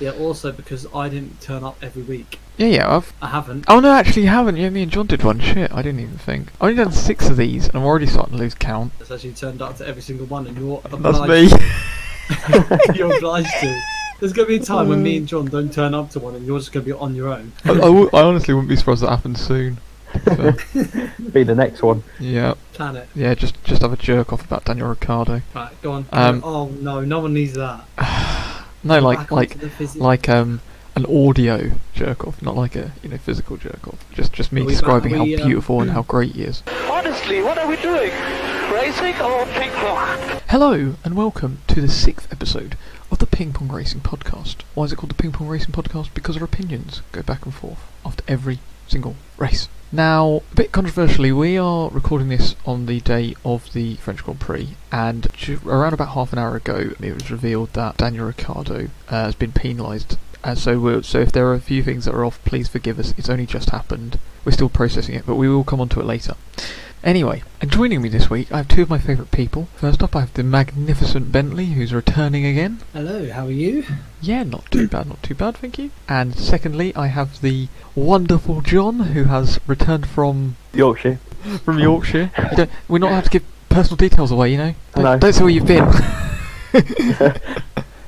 Yeah, also because I didn't turn up every week. Yeah, yeah, I've. I haven't. Oh no, actually, you haven't. Yeah, me and John did one. Shit, I didn't even think. I've only done six of these, and I'm already starting to lose count. It's actually turned up to every single one, and you're obliged. That's obliged. me. you're obliged to. There's gonna be a time when me and John don't turn up to one, and you're just gonna be on your own. I, I w- I honestly wouldn't be surprised that happens soon. So, Be the next one. yeah, Plan it. yeah, just just have a jerk off about Daniel Ricciardo. Right, go on. Um, oh no, no one needs that. No, like Back like the like um an audio jerk off, not like a you know physical jerk off. Just just me we describing back- how we, um, beautiful and how great he is. Honestly, what are we doing? Racing or ping pong? Hello and welcome to the sixth episode of the Ping Pong Racing Podcast. Why is it called the Ping Pong Racing Podcast? Because our opinions go back and forth after every single race. Now, a bit controversially, we are recording this on the day of the French Grand Prix, and around about half an hour ago, it was revealed that Daniel Ricciardo uh, has been penalised. And so, so if there are a few things that are off, please forgive us. It's only just happened. We're still processing it, but we will come on to it later. Anyway, and joining me this week, I have two of my favourite people. First up, I have the magnificent Bentley, who's returning again. Hello, how are you? Yeah, not too bad, not too bad, thank you. And secondly, I have the wonderful John, who has returned from Yorkshire. from Yorkshire. You don't- we're not allowed to give personal details away, you know. Don't, No. don't say where you've been.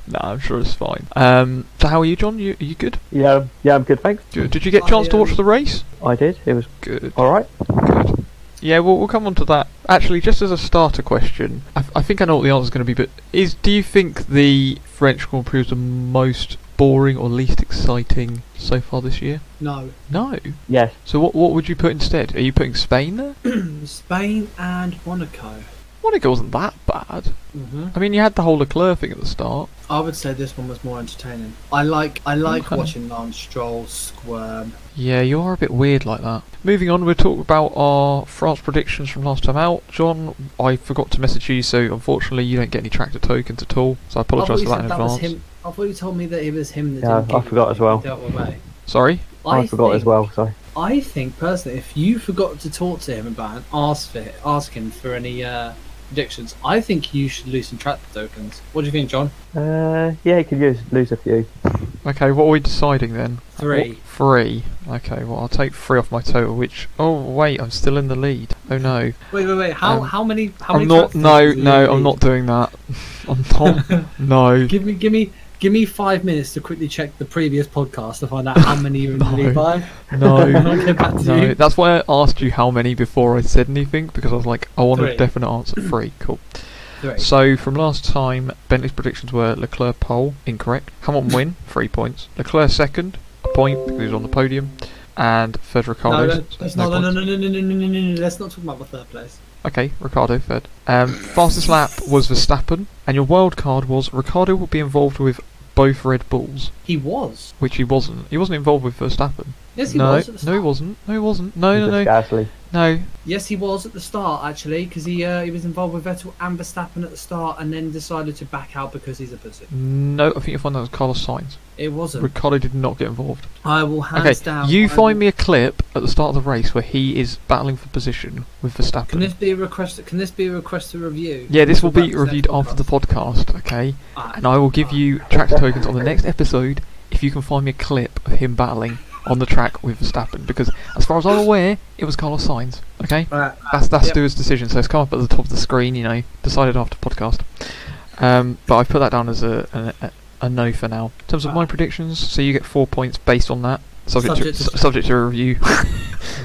no, I'm sure it's fine. Um, so how are you, John? You are you good? Yeah, yeah, I'm good, thanks. Good. Did you get a chance to watch um, the race? I did. It was Good. all right. Good. Yeah, we'll, we'll come on to that. Actually, just as a starter question, I, I think I know what the answer's going to be, but is do you think the French Grand Prix is the most boring or least exciting so far this year? No, No. Yes. So what what would you put instead? Are you putting Spain there? Spain and Monaco. Monaco wasn't that bad. hmm I mean, you had the whole Leclerc thing at the start. I would say this one was more entertaining. I like I like Okay. watching Lance Stroll squirm. Yeah, you are a bit weird like that. Moving on, we'll talk about our France predictions from last time out. John, I forgot to message you, so unfortunately you don't get any tractor tokens at all. So I I apologise for that in that advance. him. I thought you told me that it was him that Yeah, didn't I forgot as well. Sorry. I, forgot as well. So I think personally, if you forgot to talk to him about and ask for ask him for any uh, predictions, I think you should lose some tractor tokens. What do you think, John? uh, yeah, you could use lose a few. Okay, what are we deciding then? Three. What- Three. Okay, well I'll take three off my total. Which oh wait, I'm still in the lead. Oh no. Wait, wait, wait. How Um, how many? How I'm many? not. No, tokens are you no, I'm need? not doing that. I'm not. no. Give me, give me, give me five minutes to quickly check the previous podcast to find out how many you're in the No. by. No. Get back to No, you. that's why I asked you how many before I said anything because I was like, I want a definite answer. Three, cool. Three. So from last time, Bentley's predictions were Leclerc pole, incorrect. Hamilton win, three points. Leclerc second, a point because he was on the podium, and third Ricardo. no, s- let's no not, no, no, no, no, no, no, no, no, no, let's not talk about the third place. Okay, Ricardo third. Um, fastest lap was Verstappen, and your wild card was Ricardo will be involved with both Red Bulls, He was. which he wasn't. He wasn't involved with Verstappen. Yes, he no, was. At the no, he wasn't. No, he wasn't. No, no, Just no, Gasly. no. Yes, he was at the start actually, because he uh, he was involved with Vettel and Verstappen at the start, and then decided to back out because he's a pussy. No, I think you'll find that was Carlos Sainz. It wasn't. Ricardo did not get involved. I will hands Okay, down. you I find will- me a clip at the start of the race where he is battling for position with Verstappen. Can this be a request? Can this be a request to review? yeah, this will be to that reviewed after the podcast, okay? Ah, And I will give you tractor tokens on the next episode if you can find me a clip of him battling on the track with Verstappen. Because as far as I'm aware, it was Carlos Sainz, okay? Right, That's that's Yep. stewards' decision, so it's come up at the top of the screen, you know, decided after podcast. Um, but I've put that down as a, a, a no for now. In terms of my Ah. predictions, so you get four points based on that. Subject, Subject to, to- su- subject to review.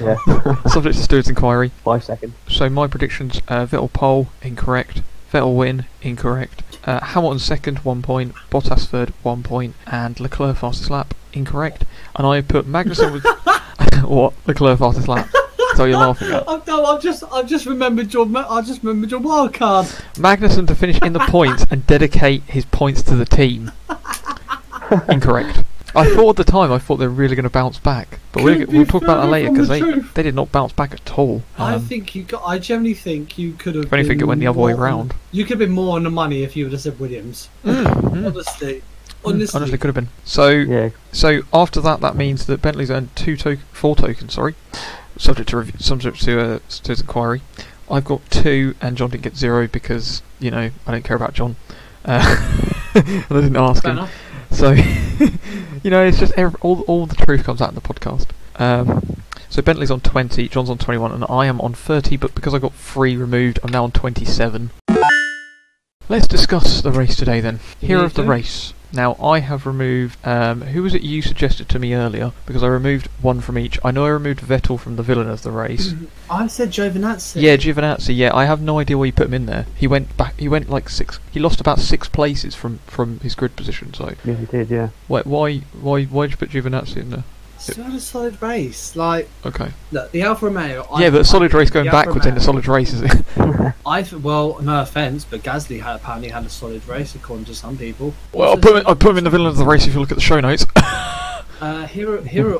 Yeah. subject to stewards' inquiry. Five seconds. So my predictions: uh, Vettel pole, incorrect. Vettel win, incorrect. Uh, Hamilton second, one point. Bottas third, one point. And Leclerc fastest lap, incorrect. And I put Magnussen with what? Leclerc fastest lap. That's what you're laughing at. I've, no, I've just I've just remembered your I just remembered your wild card. Magnussen to finish in the points and dedicate his points to the team. Incorrect. I thought at the time I thought they were really going to bounce back, but we'll, we'll talk about that later because the they truth. they did not bounce back at all. I Um, think you got. I generally think you could have. If anything, it went the other way round. You could have been more on the money if you would have said Williams. mm, mm, Honestly, mm, honestly. honestly could have been. So Yeah. So after that, that means that Bentley's earned two to- four tokens. Sorry, subject to review, subject to uh, to his inquiry. I've got two, and John didn't get zero because you know I don't care about John. Uh, and I didn't ask Fair him. enough. So, you know, it's just ev all all the truth comes out in the podcast. Um, so Bentley's on 20, John's on 21, and I am on 30. But because I got three removed, I'm now on 27. Let's discuss the race today then. Hero of the race. Now I have removed. Um, who was it you suggested to me earlier? Because I removed one from each. I know I removed Vettel from the villain of the race. I said Giovinazzi. Yeah, Giovinazzi. Yeah, I have no idea why you put him in there. He went back. He went like six. He lost about six places from from his grid position. So Yeah, he did. Yeah. why why why why did you put Giovinazzi in there? Still had a solid race. Like, Okay. look, the Alfa Romeo. I- yeah, but solid I- race going the backwards in a solid race is it? I well, no offense, but Gasly had apparently had a solid race according to some people. well, I Also, put him. I put him in the villain of the race. If you look at the show notes. Uh, hero, hero,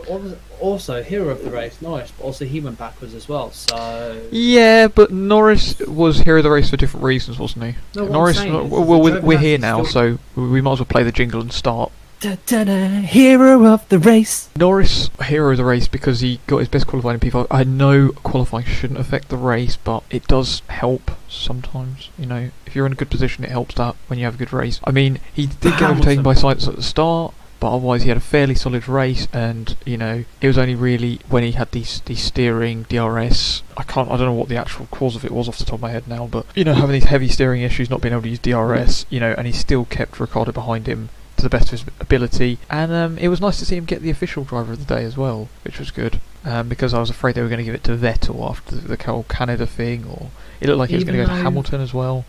also hero of the race, Norris, but also he went backwards as well. So yeah, but Norris was hero of the race for different reasons, wasn't he? No, Norris. saying well, we're, we're here now, still- so we might as well play the jingle and start. Da-da-da, hero of the race. Norris, hero of the race because he got his best qualifying in P5. I know qualifying shouldn't affect the race, but it does help sometimes. You know, if you're in a good position, it helps that when you have a good race. I mean, he did get overtaken by Sainz at the start, but otherwise he had a fairly solid race, and you know, it was only really when he had these these steering DRS. I can't, I don't know what the actual cause of it was off the top of my head now, but you know, having these heavy steering issues, not being able to use DRS, you know, and he still kept Ricardo behind him to the best of his ability. And um, it was nice to see him get the official driver of the day as well, which was good. Um, because I was afraid they were going to give it to Vettel after the, the whole Canada thing, or it looked like it was going to go to Hamilton as well.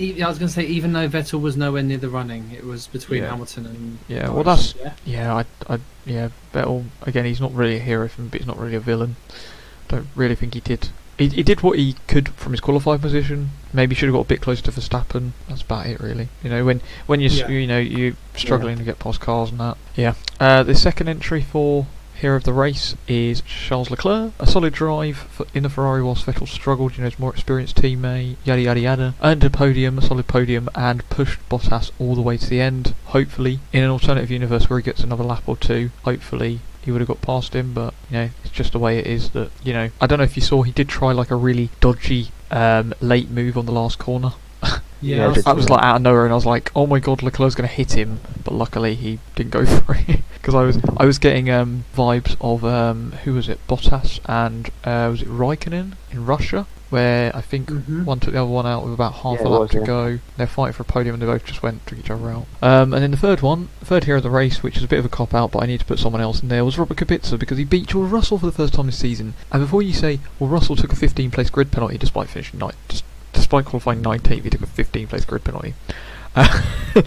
E- I was going to say, even though Vettel was nowhere near the running, it was between Yeah. Hamilton and. Yeah, well, that's- yeah. Yeah, I, I, yeah, Vettel again. He's not really a hero but he's not really a villain. I don't really think he did. He, he did what he could from his qualifying position. Maybe should have got a bit closer to Verstappen. That's about it, really. You know, when when you Yeah. you know you struggling to get past cars and that. Yeah. Uh, the second entry for hero of the race is Charles Leclerc. A solid drive for, in the Ferrari whilst Vettel struggled. You know, his more experienced teammate. Yada yada yada. Earned a podium, a solid podium, and pushed Bottas all the way to the end. Hopefully, in an alternative universe where he gets another lap or two, hopefully he would have got past him. But you know, it's just the way it is. That you know, I don't know if you saw he did try like a really dodgy um, late move on the last corner. Yeah, Yeah, I was- That was like out of nowhere, and I was like, "Oh my god, Leclerc's going to hit him!" But luckily, he didn't go for it because I was I was getting um, vibes of um, who was it, Bottas and uh, was it Raikkonen in Russia, where I think Mhm. one took the other one out with about half Yeah, a lap was, to yeah. go. They're fighting for a podium, and they both just went took each other out. Um, and then the third one, third hero of the race, which is a bit of a cop out, but I need to put someone else in there, was Robert Kubica because he beat George Russell for the first time this season. And before you say, well, Russell took a 15 place grid penalty despite finishing ninth, just despite qualifying 19th, he took a 15 place grid penalty. Uh,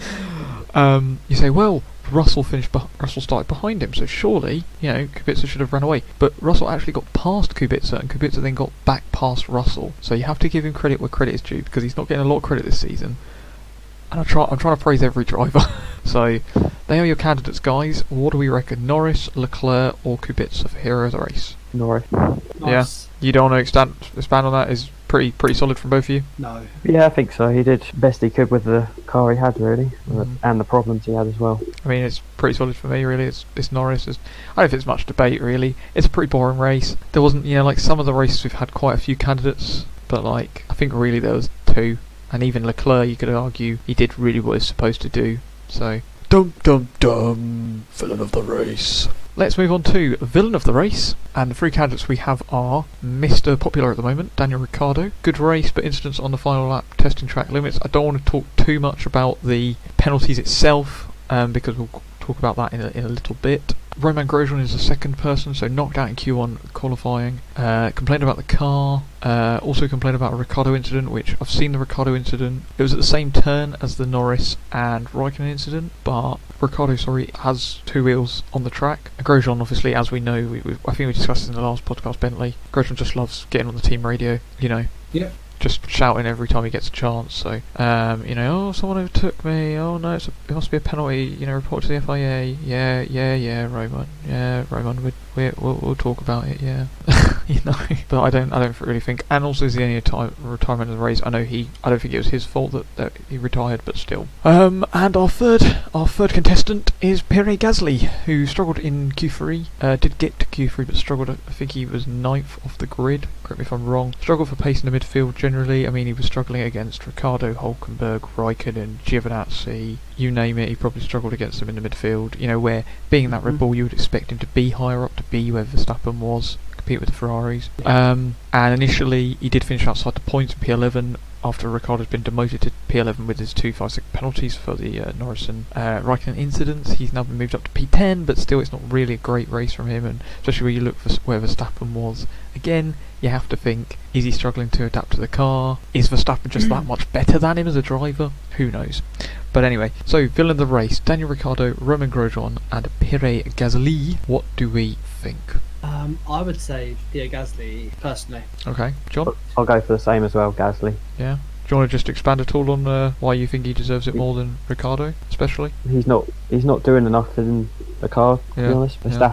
um, you say, well, Russell finished. Beh- Russell started behind him, so surely, you know, Kubica should have run away. But Russell actually got past Kubica, and Kubica then got back past Russell. So you have to give him credit where credit is due because he's not getting a lot of credit this season. And I try, I'm trying to praise every driver. so they are your candidates, guys. What do we reckon? Norris, Leclerc, or Kubica for hero of the race? Norris. Nice. You don't want to expand, expand on that? Is pretty pretty solid from both of you. No. Yeah, I think so. He did best he could with the car he had, really, Mhm. and the problems he had as well. I mean, it's pretty solid for me, really. It's it's Norris. It's, I don't think it's much debate, really. It's a pretty boring race. There wasn't, you know, like some of the races we've had quite a few candidates, but like I think really there was two, and even Leclerc, you could argue he did really what he's supposed to do. So, dum dum dum, villain of the race. Let's move on to villain of the race, and the three candidates we have are Mr. Popular at the moment, Daniel Ricciardo. Good race, but incidents on the final lap testing track limits. I don't want to talk too much about the penalties itself, um, because we'll talk about that in a, in a little bit. Roman Grosjean is the second person, so knocked out in Q1 qualifying. Uh, complained about the car. Uh, also complained about a Ricardo incident, which I've seen the Ricardo incident. It was at the same turn as the Norris and Raikkonen incident, but Ricardo, sorry, has two wheels on the track. And Grosjean, obviously, as we know, we, we, I think we discussed in the last podcast, Bentley. Grosjean just loves getting on the team radio, you know. Yeah. Just shouting every time he gets a chance. So, um, you know, oh, someone overtook me. Oh no, a, it must be a penalty. You know, report to the FIA. Yeah, yeah, yeah, Roman. Yeah, Roman. We, we, we'll, we'll talk about it. Yeah. you know. But I don't, I don't really think. And also, is the only ti- retirement of the race. I know he, I don't think it was his fault that, that he retired, but still. Um, and our third, our third contestant is Pierre Gasly, who struggled in Q3. Uh, did get to Q3, but struggled. I think he was ninth off the grid. Correct me if I'm wrong. Struggled for pace in the midfield generally. I mean, he was struggling against Ricardo, Hulkenberg, Raikkonen, Giovinazzi. You name it, he probably struggled against them in the midfield. You know, where being that Red Mhm. Bull, you would expect him to be higher up, to be where Verstappen was, compete with the Ferraris. Um, and initially, he did finish outside the points in P11 after Ricardo's been demoted to P11 with his two 5 penalties for the uh, Norris and uh, Raikkonen incidents. He's now been moved up to P10, but still, it's not really a great race from him. And especially when you look for where Verstappen was, again, you have to think: is he struggling to adapt to the car? Is Verstappen just that much better than him as a driver? Who knows? But anyway, so villain of the race: Daniel Ricciardo, Roman Grosjean, and Pierre Gasly. What do we think? Um, I would say Pierre Gasly personally. Okay, John. I'll go for the same as well, Gasly. Yeah. Do you want to just expand at all on uh, why you think he deserves it more than Ricardo, especially? He's not he's not doing enough in the car. To Yeah, be honest, yeah.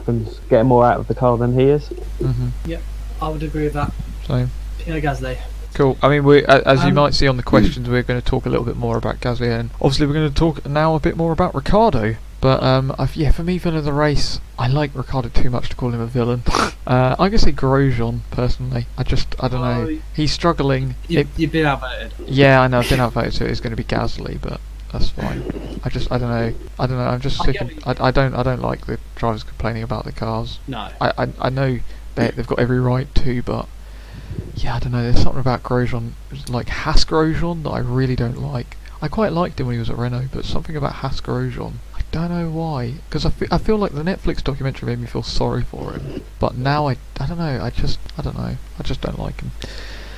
Getting more out of the car than he is. Mm-hmm. I would agree with that. So Pierre Gasly. cool. I mean, we as you Um, might see on the questions, we're going to talk a little bit more about Gasly, and obviously we're going to talk now a bit more about Ricardo. But um, i yeah, for me, villain of the race, I like Ricardo too much to call him a villain. uh, I'm gonna say Grosjean personally. I just, I don't know. He's struggling. You, you've been outvoted. yeah, I know. I've been outvoted, so it's going to be Gasly, but that's fine. I just, I don't know. I don't know. I'm just I sick. Of, I, I don't, I don't like the drivers complaining about the cars. No. I, I, I know they, they've got every right to, but yeah, I don't know. There's something about Grosjean, like Haas Grosjean, that I really don't like. I quite liked him when he was at Renault, but something about Haas Grosjean, I don't know why. Because I, fe- I feel like the Netflix documentary made me feel sorry for him, but now I, I don't know. I just, I don't know. I just don't like him.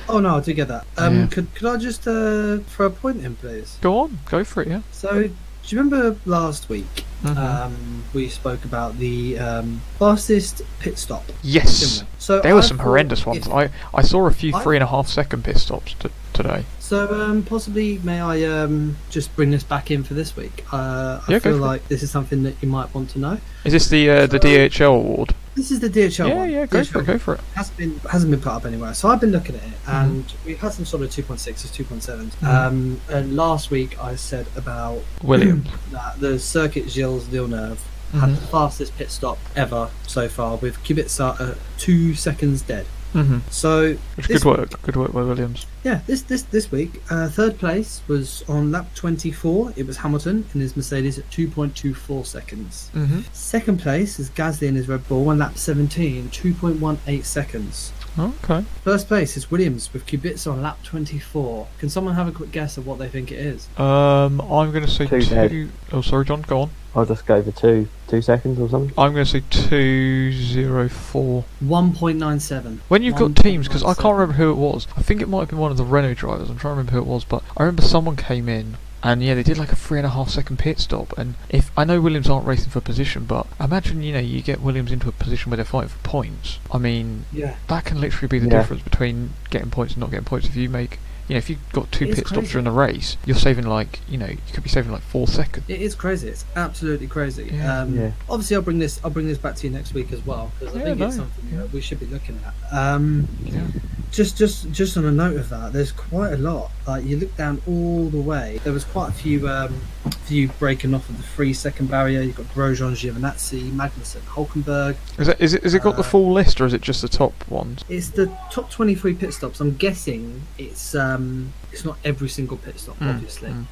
Oh no, I do get that. Um, Yeah. could could I just uh, throw a point in, please? Go on, go for it. Yeah. So, do you remember last week Mhm. um, we spoke about the um, fastest pit stop? yes. So There were I some horrendous ones. I, I saw a few I- three and a half second pit stops t- today. So um, possibly, may I um, just bring this back in for this week? Uh, I Yeah, feel for it. like this is something that you might want to know. Is this the uh, the So- DHL award? This is the DHL yeah, one. yeah. Go DHL for it. Go for it. hasn't been hasn't been put up anywhere. So I've been looking at it, Mm-hmm. and we had some sort of 2.6s, 2.7s. Mhm. Um, and last week I said about William that the Circuit Gilles Villeneuve had Mhm. the fastest pit stop ever so far, with Kubica at two seconds dead. Mm-hmm. So It's good work. Good work by Williams. yeah, this this this week, uh, third place was on lap 24. It was Hamilton in his Mercedes at 2.24 seconds. Mm-hmm. Second place is Gasly in his Red Bull on lap 17, 2.18 seconds. Okay. First place is Williams with Kubica on lap 24. Can someone have a quick guess of what they think it is? Um, I'm going to say Two two. dead. Oh, sorry, John. Go on. I'll just go for two two seconds or something. I'm going to say two zero four. 1.97. When you've got teams, because I can't remember who it was. I think it might have been one of the Renault drivers. I'm trying to remember who it was, but I remember someone came in. And yeah, they did like a three and a half second pit stop. And if I know Williams aren't racing for position, but imagine you know you get Williams into a position where they're fighting for points. I mean, Yeah. that can literally be the Yeah. difference between getting points and not getting points. If you make, you know, if you've got two It is pit stops during the race, you're saving like, you know, you could be saving like four seconds. It is crazy. It's absolutely crazy. Yeah. Um, Yeah. Obviously, I'll bring this. I'll bring this back to you next week as well because I Yeah, think it's something yeah. that we should be looking at. Um, Yeah. just, just, just on a note of that, there's quite a lot. Like you look down all the way, there was quite a few, um, few breaking off of the three second barrier. You've got Grosjean, Giovinazzi, Magnussen, Hulkenberg. Is it is it is it got the Uh, full list or is it just the top ones? It's the top 23 pit stops. I'm guessing it's um, it's not every single pit stop, Mm, obviously. mm.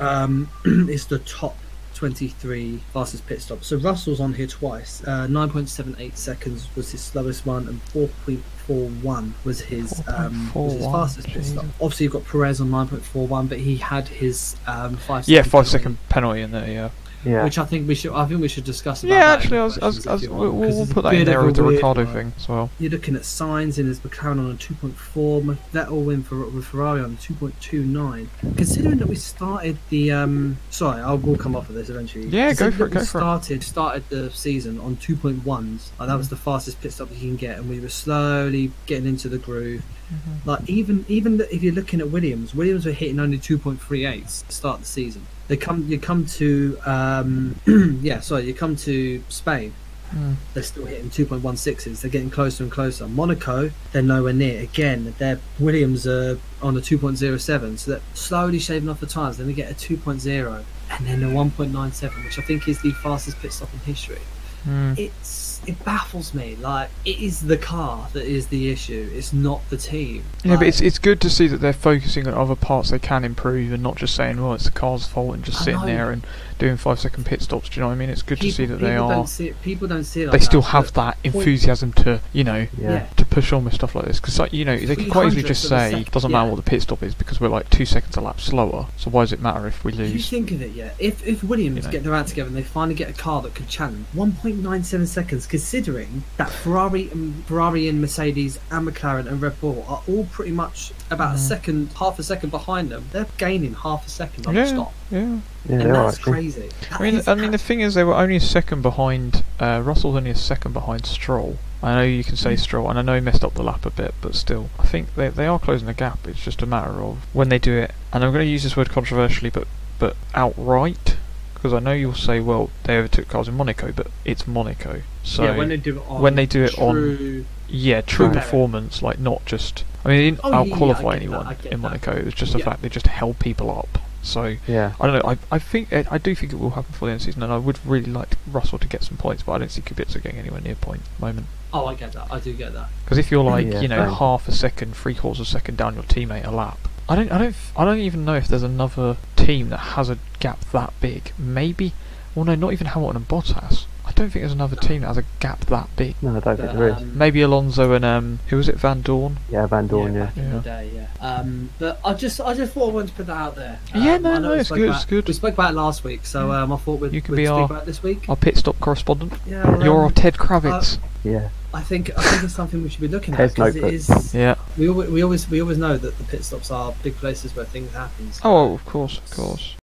Um, it's the top 23 fastest pit stops. So Russell's on here twice. Uh, 9.78 seconds was his slowest one, and 4.41 was his um, was his 4.41, fastest pit stop. Obviously, you've got Perez on 9.41, but he had his um, five. Yeah, second five penalty, second penalty in there. Yeah. Yeah. Which I think we should. I think we should discuss. About Yeah, that actually, I was, I was, I was, we'll, we'll 'cause we'll put that in there with the Ricardo one. thing as well. You're looking at Sainz in his McLaren on a 2.4, Vettel win for with Ferrari on 2.29. Considering that we started the, um, sorry, I will come off of this eventually. Yeah, go for it, that we go for it. started, Started the season on 2.1s. Like that was the fastest pit stop you can get, and we were slowly getting into the groove. Mm-hmm. Like even even if you're looking at Williams, Williams were hitting only 2.38s to start the season. They come you come to um, yeah sorry you come to Spain Mm. they're still hitting 2.16s. They're getting closer and closer. Monaco, they're nowhere near. Again, their Williams are on a 2.07, so they're slowly shaving off the times. Then they get a 2.0 and then a 1.97, which I think is the fastest pit stop in history. Mm. It's it baffles me. Like it is the car that is the issue. It's not the team. Yeah, but it's it's good to see that they're focusing on other parts they can improve and not just saying, "Well, it's the car's fault" and just I sitting know. there and doing five second pit stops. Do you know what I mean? It's good to see that they are. Don't see it, people don't see it. Like They still that, have but that point- enthusiasm to, you know, Yeah. Yeah. to push on with stuff like this. Because, like, you know, they could quite easily just say, sec- doesn't matter what the pit stop is because we're like two seconds a lap slower. So why does it matter if we lose? If you think of it, yeah, if if Williams You know. get their act together and they finally get a car that could challenge 1.97 seconds, considering that Ferrari and Ferrari and Mercedes and McLaren and Red Bull are all pretty much about a Mhm. second, half a second behind them, they're gaining half a second on Yeah, the stop, yeah. Yeah, and that's actually. crazy. That I mean, I mean, the thing is, they were only a second behind. Uh, Russell's only a second behind Stroll. I know you can say Stroll, and I know he messed up the lap a bit, but still, I think they they are closing the gap. It's just a matter of when they do it. And I'm going to use this word controversially, but but outright, because I know you'll say, well, they overtook cars in Monaco, but it's Monaco, so yeah, when they do it on when they do it on- yeah, true Right. performance, like not just. I mean, they didn't Oh, yeah, out yeah, qualify I anyone I get in that. Monaco. It was just the Yeah. fact they just held people up. So Yeah. I don't know. I, I think eh, I do think it will happen for the end of the season, and I would really like Russell to get some points, but I don't see Kubica getting anywhere near point at the moment. Oh, I get that. I do get that. Because if you're like Yeah, you know same. half a second, three quarters of a second down your teammate a lap, I don't I don't f- I don't even know if there's another team that has a gap that big. Maybe, well no, not even Hamilton and Bottas. I don't think there's another team that has a gap that big. No, I don't think But, there is. um, Maybe Alonso and um who was it Vandoorne? Yeah, Vandoorne, yeah. back in Yeah. the day, yeah. Um, but I just, I just thought I wanted to put that out there. Yeah, Um, no, I know no, we it's spoke good, about- it's good. We spoke about it last week, so um, I thought we'd, You can we'd be speak our- about it this week. Our pit stop correspondent. yeah, well, You're our um, Ted Kravitz. Yeah. I think, I think it's something we should be looking at Ted's because it notebook. is. yeah. We always, we always, we always know that the pit stops are big places where things happen. so- Oh, of course, of course.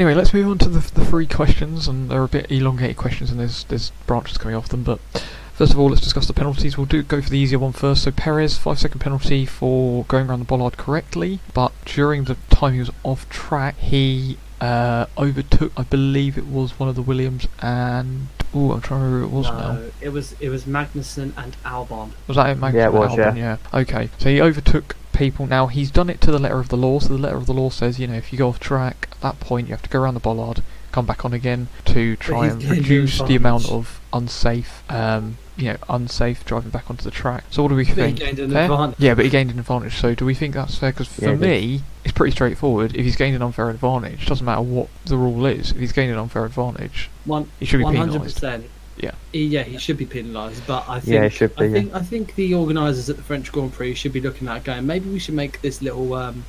Anyway, let's move on to the, the three questions, and they're a bit elongated questions, and there's there's branches coming off them. But first of all, let's discuss the penalties. We'll do go for the easier one first. So Perez, five second penalty for going around the bollard correctly, but during the time he was off track, he uh, overtook, I believe it was one of the Williams, and oh, I'm trying to remember who it was now. No, it was, it was Magnussen and Albon. Was that it, Magnus Yeah, it was, Albon? Yeah. Okay. So he overtook people. Now he's done it to the letter of the law. So the letter of the law says, you know, if you go off track at that point, you have to go around the bollard, come back on again to try and reduce the amount of unsafe, um, you know, unsafe driving back onto the track. So what do we But he think? gained an advantage. Yeah, but he gained an advantage. So do we think that's fair? Because for Yeah, he did. me, it's pretty straightforward. If he's gained an unfair advantage, doesn't matter what the rule is. If he's gained an unfair advantage, One, he should be One hundred penalised. percent. Yeah. He, yeah, he should be penalised, but I think Yeah, he should be, I yeah. think I think the organisers at the French Grand Prix should be looking at going. Maybe we should make this little um,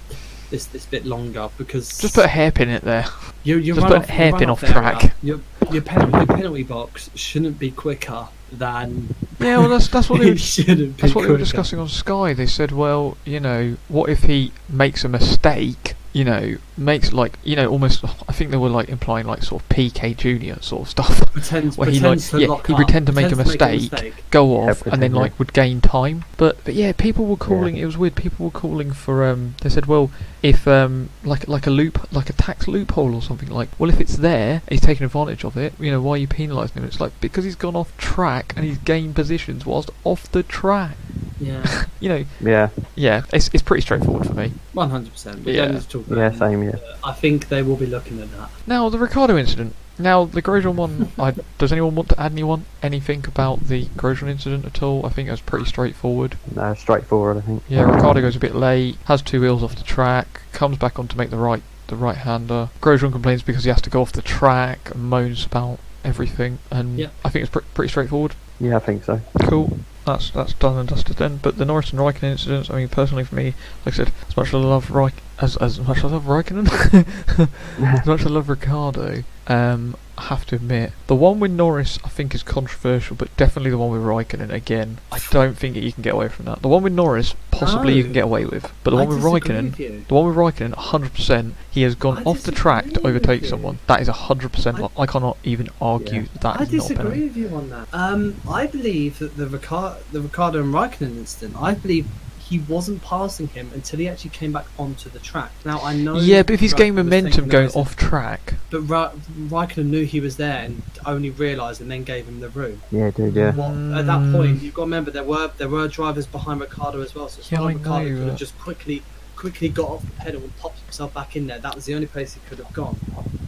this this bit longer because Just put a hairpin in it there. you you just put off, a hairpin run off area, track. Your your penalty, your penalty box shouldn't be quicker than Yeah, well, that's that's what they it shouldn't. That's what they were discussing on Sky. They said, well, you know, what if he makes a mistake? You know, makes like you know almost. I think they were like implying like sort of Piquet Junior sort of stuff. Pretends, where he, pretends like- to yeah, he up, pretend to make a pretends mistake. Go Yeah, off and then pretend, yeah. like would gain time. But but yeah, people were calling. It was weird. People were calling for. Um, they said, well, if um like like a loop like a tax loophole or something like. Well, if it's there, he's taking advantage of it. You know, why are you penalising him? It's like because he's gone off track and he's gained positions whilst off the track. Yeah, You know, Yeah. yeah, it's it's pretty straightforward for me. One hundred percent. We Yeah. don't need to talk about Yeah, it. same, yeah. Uh, I think they will be looking at that. Now the Ricardo incident. Now the Grosjean one. I, does anyone want to add anyone anything about the Grosjean incident at all? I think it was pretty straightforward. No, straightforward, I think. Yeah, Ricardo goes a bit late, has two wheels off the track, comes back on to make the right the right hander. Grosjean complains because he has to go off the track and moans about everything, and Yeah. I think it's pre- pretty straightforward. Yeah, I think so. Cool. That's that's done and dusted then. But the Norris and Raikkonen incidents, I mean, personally for me, like I said, as much as I love Raik- as as much as I love Raikkonen, as much as I love Ricardo, um, I have to admit the one with Norris I think is controversial, but definitely the one with Raikkonen again. I don't think you can get away from that. The one with Norris possibly you can get away with, but the I one with Raikkonen. with. The one with Raikkonen, 100%, he has gone I off the track to overtake someone. That is 100%. I- I, I cannot even argue Yeah. that that I disagree with you on that. Um, I believe that the Ricardo, the Ricardo and Raikkonen incident, I believe he wasn't passing him until he actually came back onto the track. Now I know. Yeah, but if he's Raikkonen getting momentum going race- off track, but Ra- Raikkonen knew he was there and only realised and then gave him the room. Yeah, dude, yeah. What, at that point, Mm. you've got to remember there were there were drivers behind Ricardo as well. So Yeah, Ricardo could have just quickly quickly got off the pedal and popped himself back in there. That was the only place he could have gone.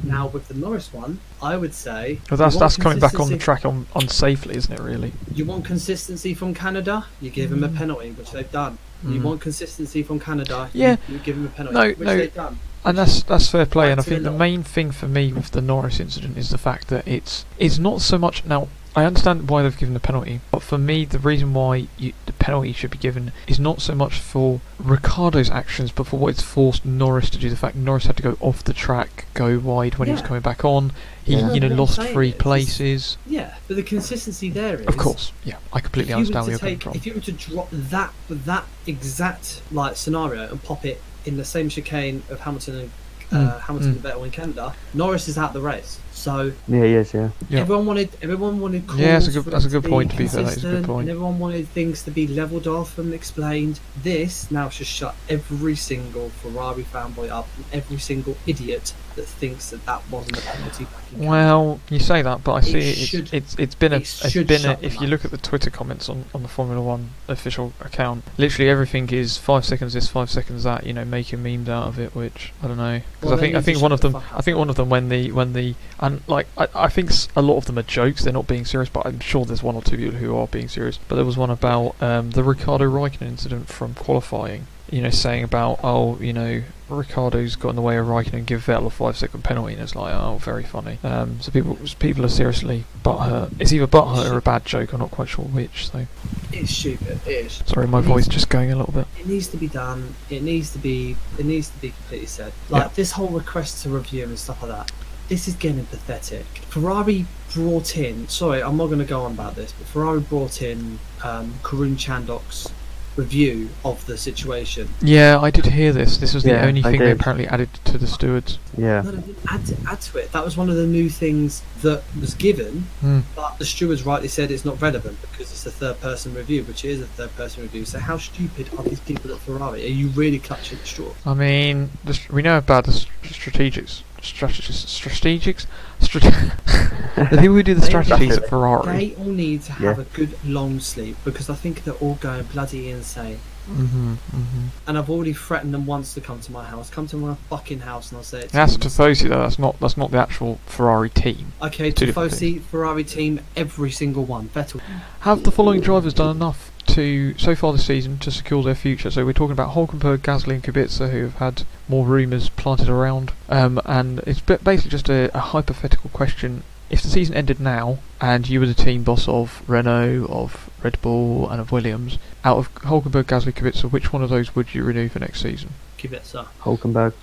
Now with the Norris one, I would say well, that's that's coming back on the track on unsafely, isn't it? Really? You want consistency from Canada, you give him a penalty, which they've done. You Mm. want consistency from Canada, Yeah. you, give him a penalty, No, which no. they've done. And that's that's fair play, and I think the main thing for me with the Norris incident is the fact that it's it's not so much now. I understand why they've given the penalty, but for me, the reason why you, the penalty should be given is not so much for Ricardo's actions, but for what it's forced Norris to do. The fact Norris had to go off the track, go wide when he was coming back on. He, Yeah. you know, lost three is- places. Yeah, but the consistency there is Of course, yeah, I completely understand where you're coming from. if you were to drop that that exact like scenario and pop it in the same chicane of Hamilton and uh, Mm, Hamilton mm. and Vettel in Canada, Norris is out the race. So Yeah, he is, yeah. Yeah. everyone wanted everyone wanted calls Yeah, that's a good- that's a good be point, to be fair, that is a good point. And everyone wanted things to be levelled off and explained. This now should shut every single Ferrari fanboy up and every single idiot that thinks that that wasn't a penalty Well, you say that, but I see it, should- it's, it's it's been a it it's should been a, if you look at the Twitter comments on, on the Formula One official account, literally everything is five seconds this, five seconds that. You know, making memes out of it, which I don't know because Well, I think I think one of them I think one of them when the when the and like I, I think a lot of them are jokes. They're not being serious, but I'm sure there's one or two people who are being serious. But there was one about um, the Ricardo Raikkonen incident from qualifying. You know, saying about oh, you know, Ricardo's got in the way of Raikkonen and give Vettel a five second penalty, and it's like oh, very funny. Um, so people people are seriously butthurt. It's either butthurt or a bad joke. I'm not quite sure which. So It's stupid. It is. sorry, my It voice just going a little bit. It needs to be done. It needs to be. It needs to be completely said. Like Yeah. this whole request to review and stuff like that. This is getting pathetic. Ferrari brought in. Sorry, I'm not going to go on about this, but Ferrari brought in um, Karun Chandhok's review of the situation. Yeah, I did hear this. This was the Yeah, only I thing they apparently added to the stewards. Yeah. No, they didn't add to, add to it. That was one of the new things that was given, Hmm. but the stewards rightly said it's not relevant because it's a third person review, which is a third person review. So how stupid are these people at Ferrari? Are you really clutching at straw? I mean, the, we know about the st- strategics, strategics, strategics, strate- the people who do the strategies at Ferrari. They all need to have Yeah. a good long sleep because I think they're all going bloody insane. hmm hmm And I've already threatened them once to come to my house. Come to my fucking house and I'll say it. to That's them. Tifosi though. That's not. That's not the actual Ferrari team. Okay, two different Tifosi, Ferrari team, every single one. Vettel. Have the following drivers done enough to so far this season to secure their future? So we're talking about Hulkenberg, Gasly, and Kubica, who have had more rumours planted around. Um, and it's basically just a, a hypothetical question. If the season ended now, and you were the team boss of Renault, of Red Bull, and of Williams, out of Hulkenberg, Gasly, Kubica, which one of those would you renew for next season? Kubica. Hulkenberg.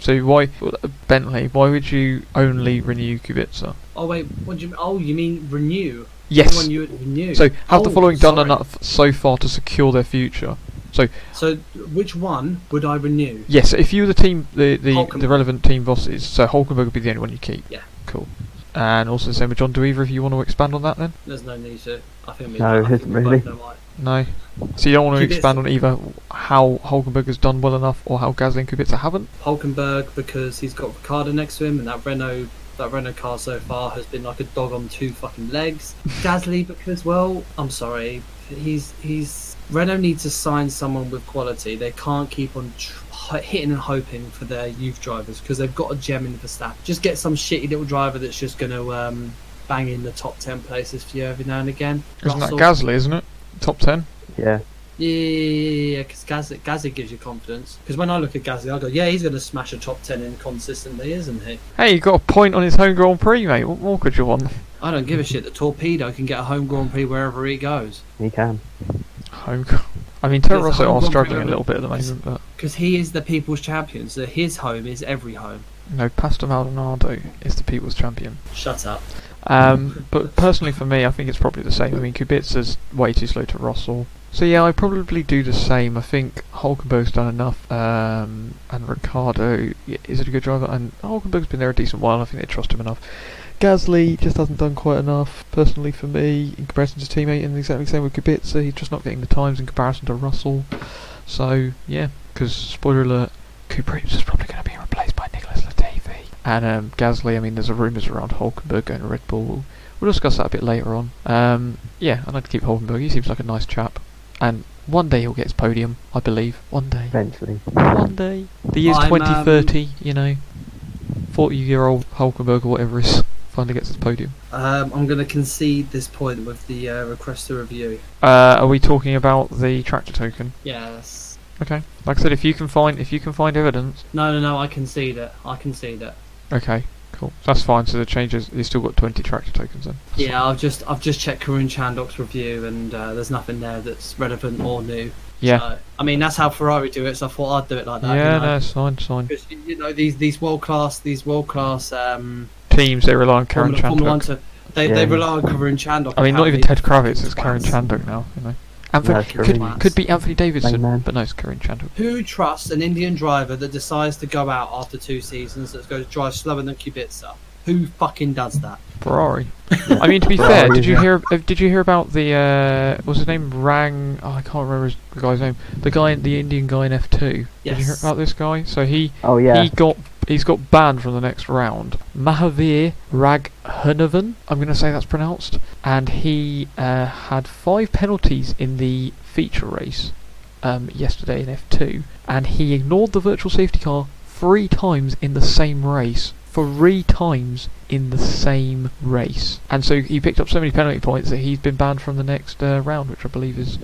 So why Bentley? Why would you only renew Kubica? Oh wait, what do you? Oh, you mean renew? Yes. Anyone you would? So have the Oh, following done enough so far to secure their future? So So which one would I renew? Yes, if you were the team, the the, the relevant team bosses, so Hulkenberg would be the only one you keep. Yeah. Cool. And also the same with John. Do either of you want to expand on that then? There's no need to. I think we. No, I think we really. both know why. No. So you don't want to Kubica. expand on either how Hulkenberg has done well enough or how Gasly and Kubica haven't. Hulkenberg because he's got Ricardo next to him, and that Renault that Renault car so far has been like a dog on two fucking legs. Gasly because well, I'm sorry, he's he's Renault needs to sign someone with quality. They can't keep on tr- hitting and hoping for their youth drivers because they've got a gem in the staff. Just get some shitty little driver that's just going to um, bang in the top ten places for you every now and again. Isn't that Russell- Gasly? Isn't it? Top ten. Yeah. Yeah, yeah, yeah, because Gasly, Gasly gives you confidence. Because when I look at Gasly, I go, yeah, he's going to smash a top 10 in consistently, isn't he? Hey, you got a point on his home Grand Prix, mate. What more could you want? I don't give a shit. The Torpedo can get a home Grand Prix wherever he goes. He can. Home. I mean, Toro There's a Rosso are struggling a little bit at the moment, but Because he is the people's champion, so his home is every home. no, Pastor Maldonado is the people's champion. Shut up. Um, but personally, for me, I think it's probably the same. I mean, Kubica's way too slow to Russell. So yeah, I probably do the same. I think Hulkenberg's done enough, um, and Ricardo yeah, is it a good driver? And Hulkenberg's been there a decent while. I think they trust him enough. Gasly just hasn't done quite enough, personally for me, in comparison to teammate, and exactly the same with Kubica. He's just not getting the times in comparison to Russell. So yeah, because spoiler alert, Cooper is probably going to be replaced by Nicholas Latifi. And um, Gasly, I mean, there's a rumours around Hulkenberg going to Red Bull. We'll, we'll discuss that a bit later on. Um, yeah, I'd like to keep Hulkenberg. He seems like a nice chap. And one day he'll get his podium, I believe. One day. Eventually. One day. The year's I'm, um, 2030, you know. 40 year old Hulkenberg or whatever is finally gets his podium. Um, I'm going to concede this point with the uh, request to review. Uh, are we talking about the tractor token? Yes. Okay. Like I said, if you can find if you can find evidence, No, no, no. I concede it. I concede it. okay, cool. That's fine. So the changes, he's still got 20 tractor tokens then. That's Yeah, I've just I've just checked Karun Chandhok's review, and uh, there's nothing there that's relevant or new. Yeah. So, I mean, that's how Ferrari do it, so I thought I'd do it like that. yeah, you know? no, it's fine, it's fine. Because, you know these these world class these world class um Teams they rely on Karen Formula, Formula One Chandhok. to, they Yeah. they rely on Karun Chandhok. I mean, not even Ted Kravitz. It's Karen Chandhok now. You know. Anthony, That's could, could be Anthony Davidson, man. but no, it's Karen Chandhok. Who trusts an Indian driver that decides to go out after two seasons that's going to drive slower than Kubica? Who fucking does that? Ferrari. I mean, to be fair, did you hear? uh, Did you hear about the? Uh, what was his name? Rang. Oh, I can't remember the guy's name. The guy, the Indian guy in F two. Yes. Did you hear about this guy? So he Oh yeah. he got he's got banned from the next round. Mahaveer Raghunathan, I'm going to say that's pronounced, and he uh, had five penalties in the feature race um, yesterday in F2, and he ignored the virtual safety car three times in the same race. Three times in the same race, and so he picked up so many penalty points that he's been banned from the next uh, round, which I believe is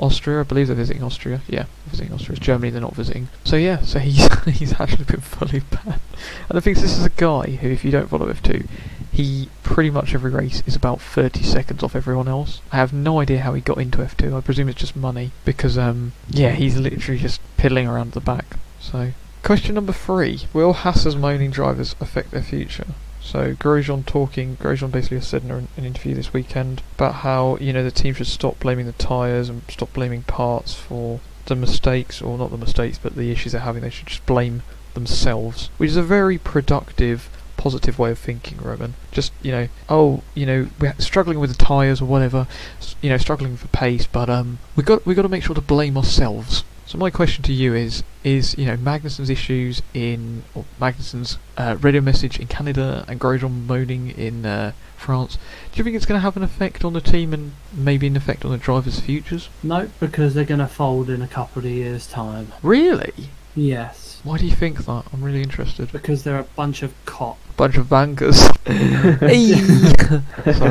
Austria. I believe they're visiting Austria. Yeah, visiting Austria. It's Germany they're not visiting. So yeah, so he's he's actually been fully banned. And the thing is, this is a guy who, if you don't follow F2, he pretty much every race is about 30 seconds off everyone else. I have no idea how he got into F2. I presume it's just money because um yeah, he's literally just piddling around the back. So question number three: Will Haas's moaning drivers affect their future? So Grosjean talking, Grosjean basically said in an interview this weekend about how you know the team should stop blaming the tyres and stop blaming parts for the mistakes, or not the mistakes, but the issues they're having. They should just blame themselves, which is a very productive, positive way of thinking, Roman. Just you know, oh, you know, we're struggling with the tyres or whatever, you know, struggling for pace, but um, we got we got to make sure to blame ourselves. So my question to you is: Is you know Magnussen's issues in or Magnussen's uh, radio message in Canada and Grosjean moaning in uh, France? Do you think it's going to have an effect on the team and maybe an effect on the drivers' futures? No, because they're going to fold in a couple of years' time. Really? Yes, Why do you think that? I'm really interested. because they're a bunch of cop. Bunch of bankers. Sorry,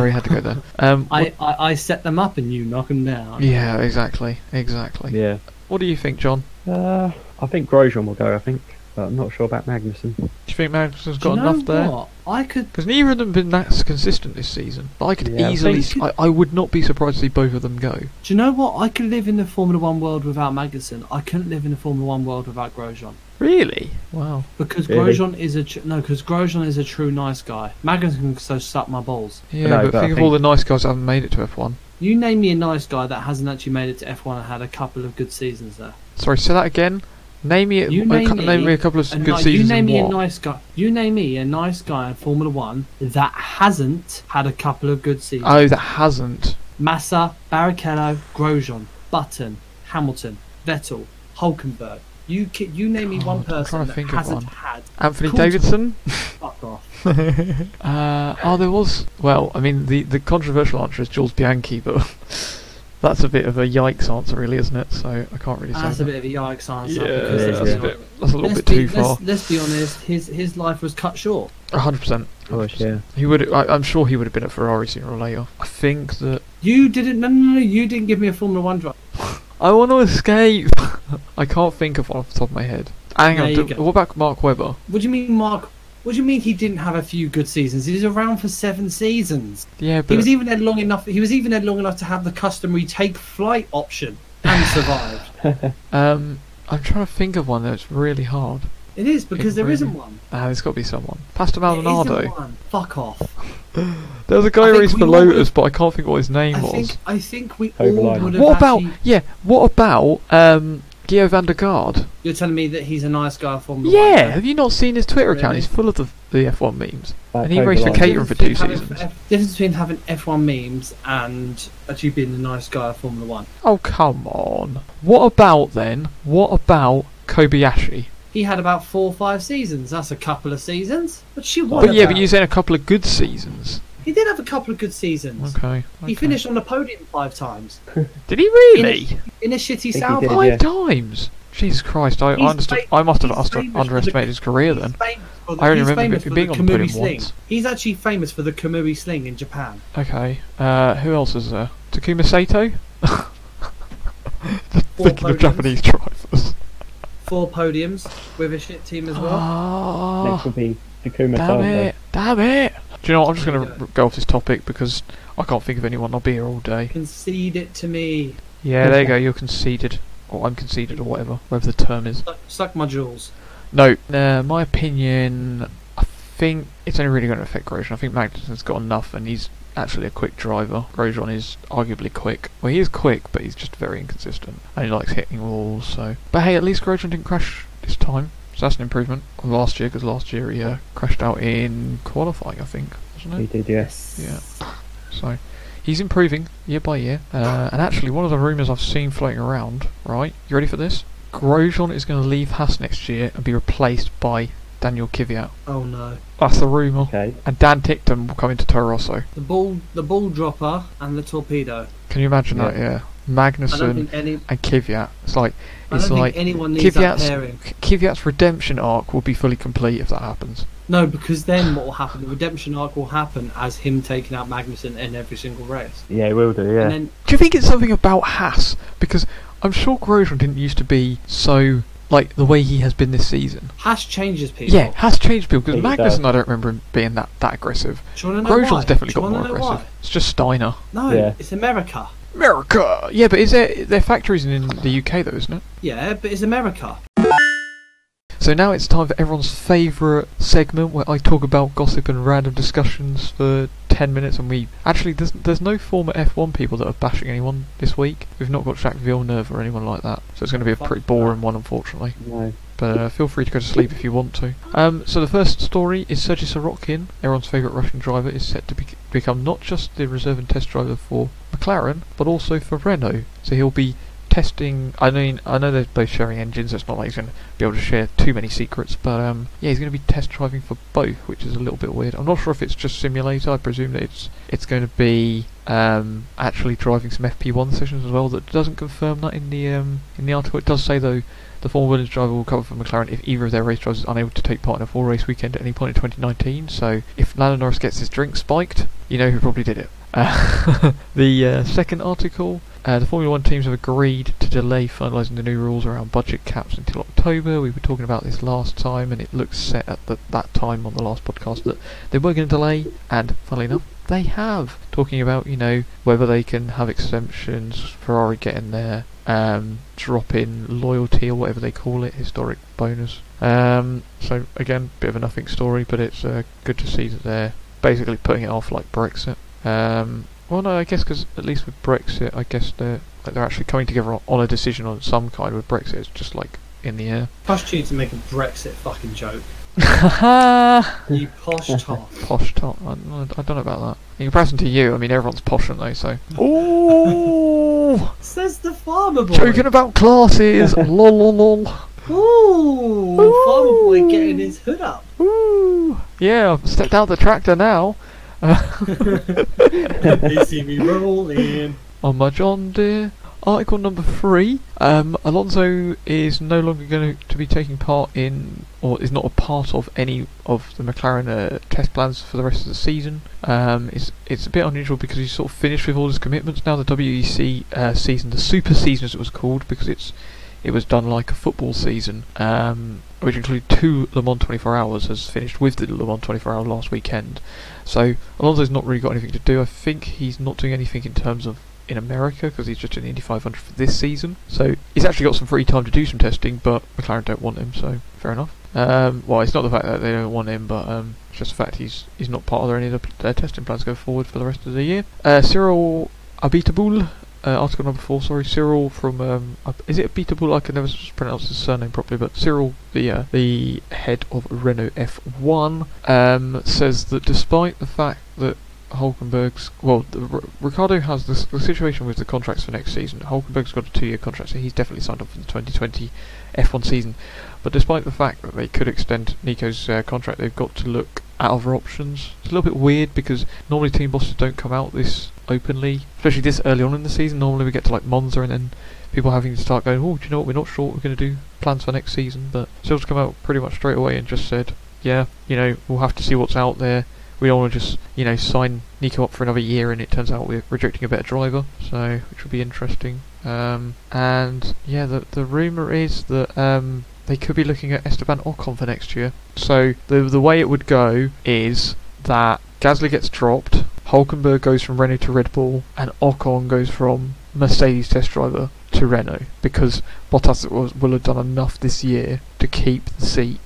I had to go there. Um, I, I, I set them up and you knock them down. yeah, exactly, exactly. Yeah. What do you think, John? Uh, I think Grosjean will go. I think, but I'm not sure about Magnussen. Do you think Magnussen's Do got you know enough there? what? I could. Because neither of them have been that consistent this season. But I could Yeah, I easily, think- s- I, I would not be surprised to see both of them go. Do you know what? I could live in the Formula One world without Magnussen. I couldn't live in the Formula One world without Grosjean. Really? Wow. Because Really? Grosjean is a tr- no, because Grosjean is a true nice guy. Magnussen can so suck my balls. Yeah, No, but, but I think of all the nice guys that haven't made it to F1. You name me a nice guy that hasn't actually made it to F1 and had a couple of good seasons there. Sorry, say that again. Name me, a, You name me name me a couple of good ni- you name me what? a nice guy. You name me a nice guy in Formula One that hasn't had a couple of good seasons. Oh, that hasn't. Massa, Barrichello, Grosjean, Button, Hamilton, Vettel, Hulkenberg. You ki- you name me one person that hasn't had. Anthony Davidson. Fuck off. Uh, oh, there was. Well, I mean, the the controversial answer is Jules Bianchi, but that's a bit of a yikes answer, really, isn't it? So I can't really say. That's a that. bit of a yikes answer. Yeah, because that's let's a bit- That's a little let's bit too be, far. Let's, let's be honest. His his life was cut short. A hundred percent. Of course, yeah. He would. I, I'm sure he would have been at Ferrari sooner or later. I think that You didn't. No, no, no. You didn't give me a Formula One drive. I want to escape. I can't think of one off the top of my head. Hang There on. do- what about Mark Webber? What do you mean, Mark? What do you mean he didn't have a few good seasons? He was around for seven seasons. Yeah, but He was even there long enough. He was even there long enough to have the customary take flight option and survived. um, I'm trying to think of one that's really hard. it is because there really- isn't one. Ah, there's got to be someone. Pastor There isn't Maldonado. one. Fuck off. There was a guy who raced we for all Lotus, but I can't think what his name I was. think I think we Overline. all would have What about actually- yeah? What about um Giedo van der Garde. You're telling me that he's a nice guy at Formula One? Yeah, have you not seen his Twitter account? He's full of the, the F1 memes. Like And he raced for Pokemon. Caterham for two Difference seasons. having F- difference between having F1 memes and actually being a nice guy at Formula One. Oh, come on. What about then? What about Kobayashi? He had about four or five seasons. That's a couple of seasons. But she won. But yeah, but about- you're saying a couple of good seasons. He did have a couple of good seasons. Okay. He finished on the podium five times Did he really? in a shitty he Sauber. did, Five yeah. times. Jesus Christ! I, I understood. fa- I must have he's must have famous for the- underestimated his career then. He's famous for the- I only remember him for being the on the podium Kamui sling. once. He's actually famous for the Kamui sling in Japan. Okay. Uh, who else is there? Takuma Sato. Four Thinking of. Japanese drivers. Four podiums with a shit team as well. Oh, Next would be Takuma damn Sato. it! Damn it! Do you know what? I'm just going to go off this topic because I can't think of anyone. I'll be here all day. Concede it to me. Yeah, there you go. You're conceded, or I'm conceded, or whatever, whatever the term is. Suck, suck my jewels. No, uh, my opinion. I think it's only really going to affect Grosjean. I think Magnussen's got enough, and he's actually a quick driver. Grosjean is arguably quick. Well, he is quick, but he's just very inconsistent, and he likes hitting walls. So, but hey, at least Grosjean didn't crash this time, so that's an improvement on last year. Because last year he uh, crashed out in qualifying, I think, wasn't He did, yes. Yeah. So he's improving year by year. Uh, and actually, one of the rumours I've seen floating around, right? You ready for this? Grosjean is going to leave Haas next year and be replaced by Daniel Kvyat. Oh no. That's the rumour. Okay. And Dan Ticktum will come into Toro Rosso. The ball, the ball dropper, and the torpedo. Can you imagine Yeah. that? Yeah. I don't Magnussen think any. and Kvyat. It's like I it's don't like think anyone needs that pairing. Kvyat's redemption arc will be fully complete if that happens. No, because then what will happen? The redemption arc will happen as him taking out Magnussen in every single race. Yeah, it will do, yeah. And then Do you think it's something about Haas? Because I'm sure Grosjean didn't used to be so like the way he has been this season. Haas changes people. Yeah, Haas changed people because He Magnussen. I don't remember him being that, that aggressive. Do you want to know Grosjean's why? definitely got more aggressive. why? It's just Steiner. No, Yeah. it's America. America. Yeah, but is there their factories in the UK though, isn't it? Yeah, but it's America. So now it's time for everyone's favourite segment where I talk about gossip and random discussions for 10 minutes and we... Actually, there's, there's no former F1 people that are bashing anyone this week. We've not got Jacques Villeneuve or anyone like that. So it's going to be a pretty boring one, unfortunately. No. But uh, feel free to go to sleep if you want to. Um, so the first story is Sergei Sirotkin, everyone's favourite Russian driver, is set to bec become not just the reserve and test driver for McLaren, but also for Renault. So he'll be testing. I mean, I know they're both sharing engines. So it's not like he's going to be able to share too many secrets. But um, yeah, he's going to be test driving for both, which is a little bit weird. I'm not sure if it's just simulator. I presume that it's it's going to be um, actually driving some FP1 sessions as well. That doesn't confirm that in the um, in the article. It does say though the Formula Williams driver will cover for McLaren if either of their race drivers is unable to take part in a full race weekend at any point in 2019. So if Lando Norris gets his drink spiked, you know who probably did it. Uh, the uh, second article, uh, the Formula One teams have agreed to delay finalising the new rules around budget caps until October. We were talking about this last time, and it looks set at the, that time on the last podcast that they were going to delay, and funnily enough, they have. Talking about, you know, whether they can have exemptions, Ferrari getting their um, drop in loyalty or whatever they call it, historic bonus. Um, so, again, bit of a nothing story, but it's uh, good to see that they're basically putting it off like Brexit. Um, well, no, I guess because at least with Brexit, I guess they're like they're actually coming together on, on a decision on some kind. With Brexit, it's just like in the air. Trust you to make a Brexit fucking joke. Haha. You posh top. posh top. I, I don't know about that. In comparison to you, I mean, everyone's posh, aren't they? So. Ooh. Says the farmer boy. Joking about classes. lol lol lol. Ooh, farmer boy getting his hood up. Ooh. Yeah, I've stepped out the tractor now. they see me rolling. on my John Deere. Article number three. Um, Alonso is no longer going to be taking part in, or is not a part of any of the McLaren uh, test plans for the rest of the season. Um, it's it's a bit unusual because he's sort of finished with all his commitments now. The WEC uh, season, the Super season as it was called, because it's it was done like a football season, um, which included two Le Mans 24 Hours, has finished with the Le Mans 24 Hour last weekend. So Alonso's not really got anything to do. I think he's not doing anything in terms of in America because he's just in the Indy 500 for this season. So he's actually got some free time to do some testing, but McLaren don't want him, so fair enough. Um, well, it's not the fact that they don't want him, but um, it's just the fact he's he's not part of their, any of the, their testing plans going forward for the rest of the year. Uh, Cyril Abiteboul uh, article number four. Sorry, Cyril from um, is it Beatable? I can never pronounce his surname properly, but Cyril, the uh, the head of Renault F1, um, says that despite the fact that Hulkenberg's well, the, Ricciardo has this the situation with the contracts for next season. Hulkenberg's got a two-year contract, so he's definitely signed up for the 2020 F1 season. But despite the fact that they could extend Nico's uh, contract, they've got to look at other options. It's a little bit weird because normally team bosses don't come out this openly, especially this early on in the season. Normally we get to like Monza and then people having to start going, oh, do you know what, we're not sure what we're going to do, plans for next season. But Sills come out pretty much straight away and just said, yeah, you know, we'll have to see what's out there. We don't want to just, you know, sign Nico up for another year and it turns out we're rejecting a better driver, so which will be interesting. Um, and yeah, the the rumor is that um, they could be looking at Esteban Ocon for next year. So the the way it would go is that Gasly gets dropped, Hulkenberg goes from Renault to Red Bull, and Ocon goes from Mercedes test driver to Renault because Bottas will have done enough this year to keep the seat.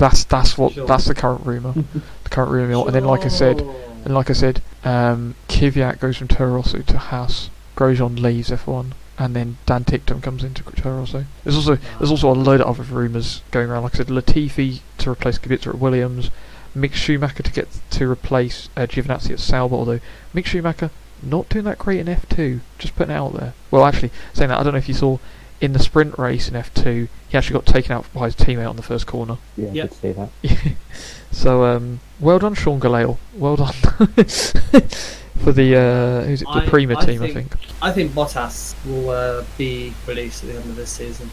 Ha! That's that's what Sure. that's the current rumor. the current rumor, mill. and then like I said, and like I said, um, Kvyat goes from Toro Rosso to Haas, Grosjean leaves F1, and then Dan Ticktum comes into Toro Rosso. There's also there's also a load of other rumours going around. Like I said, Latifi to replace Kubica at Williams, Mick Schumacher to get to replace uh, Giovinazzi at Sauber. Although Mick Schumacher not doing that great in F2, just putting it out there. Well, actually, saying that, I don't know if you saw in the sprint race in F2, he actually got taken out by his teammate on the first corner. Yeah, I did see that. so um, well done, Sean Gelael. Well done for the uh, who's it? The I- Prema I team, I think- think. I think Bottas will uh, be released at the end of this season.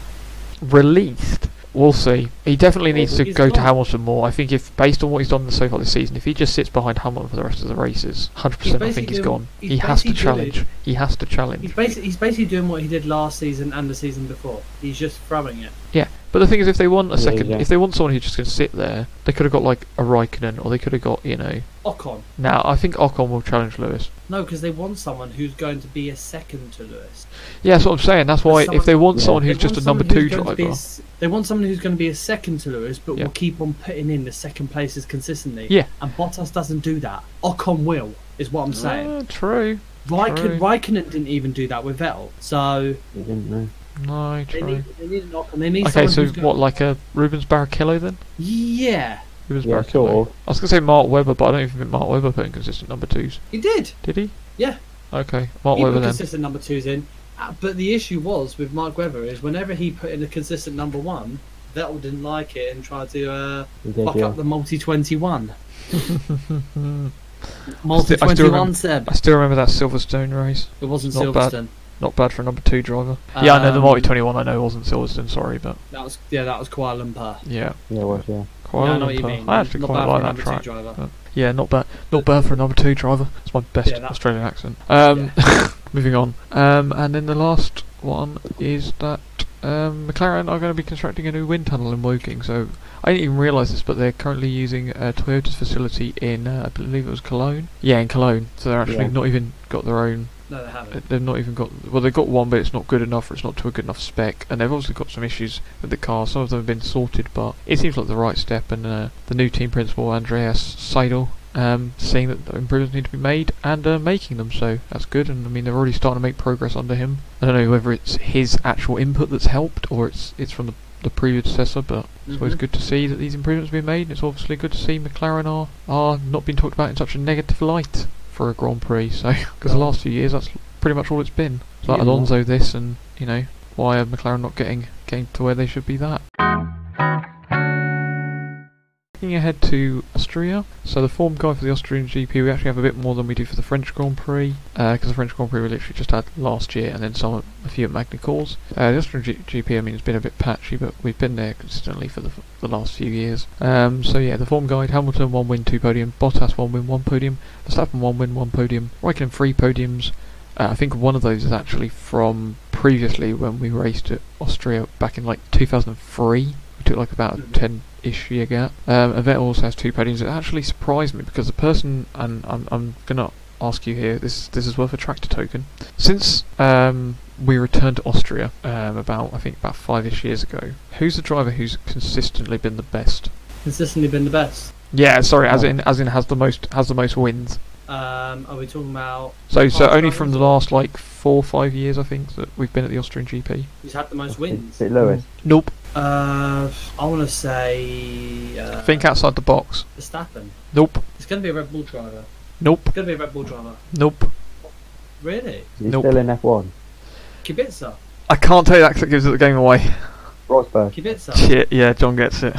Released. We'll see. He definitely Well, needs to he's go to. Hamilton more. I think if based on what he's done so far this season, if he just sits behind Hamilton for the rest of the races, hundred percent, I think he's gone. he's He has to basically doing- challenge. He has to He's challenge. basically he's basically doing what he did last season and the season before. He's just throwing it. Yeah, but the thing is, if they want a Yeah, second, yeah. if they want someone who's just going to sit there, they could have got like a Raikkonen, or they could have got you know. Ocon. Now I think Ocon will challenge Lewis. No, because they want someone who's going to be a second to Lewis. Yeah, that's what I'm saying. That's why if they want Yeah. someone They who's just a number two who's going to be a driver, s- they want someone who's going to be a second to Lewis, but Yeah. will keep on putting in the second places consistently. Yeah. And Bottas doesn't do that. Ocon will, is what I'm saying. Uh, true. Raikkonen, true. Raikkonen didn't even do that with Vettel. So You didn't know. No, they true. need, they need an Ocon. They need Okay, so what, Going, like a Rubens Barrichello then? yeah, Rubens Yeah, Barrichello. sort of. I was gonna say Mark Webber, but I don't even think Mark Webber put in consistent number twos. he did. Did he? Yeah. Okay, Mark he Webber put then. consistent number twos in. Uh, but the issue was with Mark Webber is whenever he put in a consistent number one, Vettel didn't like it and tried to uh, did, fuck yeah. up the multi twenty one. Multi I still twenty one remember- Seb. I still remember that Silverstone race. It wasn't Not bad. Silverstone. Not bad for a number two driver. yeah, I know the Um, Multi 21. I know wasn't Silverstone. Sorry, but That was yeah, that was Kuala Lumpur. yeah, Yeah, it was, yeah. Kuala yeah, I know what you mean. I actually Not quite like a that track. driver. Yeah, not bad. Not bad for a number two driver. It's my best Yeah, that- Australian accent. Um, moving on. Um, and then the last one is that um, McLaren are going to be constructing a new wind tunnel in Woking. So I didn't even realise this, but they're currently using uh, Toyota's facility in, uh, I believe it was Cologne. Yeah, in Cologne. So they're actually Yeah. not even got their own. No, they haven't. uh, They've not even got. Well, they've got one, but it's not good enough, or it's not to a good enough spec. And they've obviously got some issues with the car. Some of them have been sorted, but it seems like the right step. And uh, the new team principal, Andreas Seidl, um, saying that improvements need to be made and uh, making them. So that's good. And I mean, they're already starting to make progress under him. I don't know whether it's his actual input that's helped or it's it's from the the predecessor, but it's always Mhm. good to see that these improvements have been made. It's obviously good to see McLaren are are not being talked about in such a negative light for a Grand Prix. So because the last few years that's pretty much all it's been. It's like Yeah. Alonso this, and you know why are McLaren not getting getting to where they should be that. Looking ahead to Austria, so the form guide for the Austrian GP, we actually have a bit more than we do for the French Grand Prix, because uh, the French Grand Prix we literally just had last year, and then some a few at Magny-Cours. Uh, the Austrian G GP, I mean, has been a bit patchy, but we've been there consistently for the, the last few years. Um, so yeah, the form guide: Hamilton one win, two podium; Bottas one win, one podium; Verstappen one win, one podium; Raikkonen three podiums. Uh, I think one of those is actually from previously when we raced at Austria back in like 2003. We took like about 10 Issue you get. Um, also has two podiums. It actually surprised me because the person, and I'm, I'm gonna ask you here, this this is worth a tractor token. Since um, we returned to Austria um, about I think about five ish years ago, who's the driver who's consistently been the best? Consistently been the best. Yeah, sorry, as in as in has the most has the most wins. Um, are we talking about? So, so only from the last like four or five years, I think that we've been at the Austrian GP. He's had the most wins? Is it Lewis? Mm. Nope. Uh, I want to say. Uh, Think outside the box. Verstappen. Nope. It's going to be a Red Bull driver. Nope. It's going to be a Red Bull driver. Nope. Really? Is he Nope. still in F1? Kubica. I can't tell you that because it gives it the game away. Rosberg. Kubica. Shit, yeah, John gets it.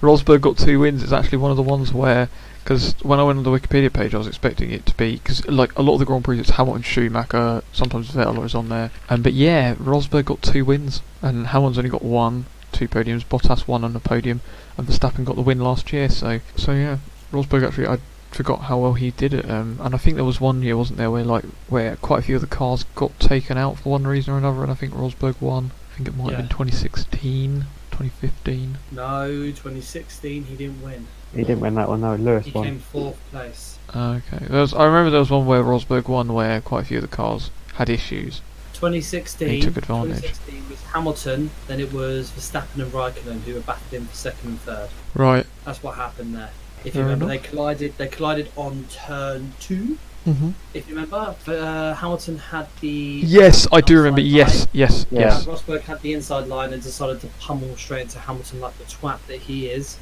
Rosberg got two wins. It's actually one of the ones where, because when I went on the Wikipedia page, I was expecting it to be because like a lot of the Grand Prix, it's Hamilton, Schumacher, sometimes Vettel is on there. Um, but yeah, Rosberg got two wins, and Hamilton's only got one, two podiums. Bottas won on the podium, and Verstappen got the win last year. So, so yeah, Rosberg actually, I forgot how well he did it. Um, and I think there was one year, wasn't there, where like where quite a few of the cars got taken out for one reason or another, and I think Rosberg won. I think it might have been 2016, 2015. No, 2016 he didn't win. He didn't win that one, no. Lewis He won. came fourth place. Okay. There was, I remember there was one where Rosberg won where quite a few of the cars had issues. 2016. He took advantage. 2016 was Hamilton. Then it was Verstappen and Raikkonen who were battling for second and third. Right. That's what happened there. If Fair you remember, enough. they collided. They collided on turn two. Mm-hmm. If you remember, uh, Hamilton had the Yes, I do remember. line. Yes, yes, Yeah. yes. Rosberg had the inside line and decided to pummel straight into Hamilton like the twat that he is.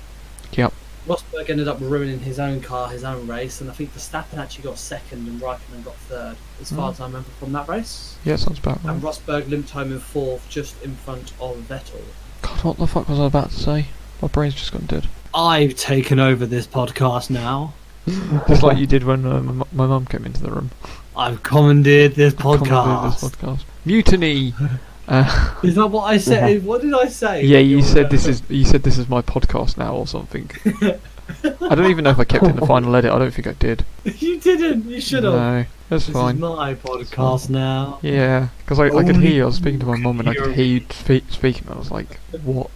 Yep. Rosberg ended up ruining his own car, his own race, and I think Verstappen actually got second and Raikkonen got third, as far Mm. as I remember from that race. Yeah, sounds about right. And Rosberg limped home in fourth, just in front of Vettel. God, what the fuck was I about to say? My brain's just gone dead. I've taken over this podcast now. Just like you did when uh, my my mum came into the room. I've commandeered this podcast. This podcast. Mutiny. Uh, Is that what I said? What did I say? yeah, you said this is you said this is my podcast now or something. I don't even know if I kept it in the final edit. I don't think I did. you didn't. You should have. No, that's this fine. is my podcast now. Yeah, because I, I could hear you. I was speaking to my mum and I could hear you spe- speaking. I was like, what?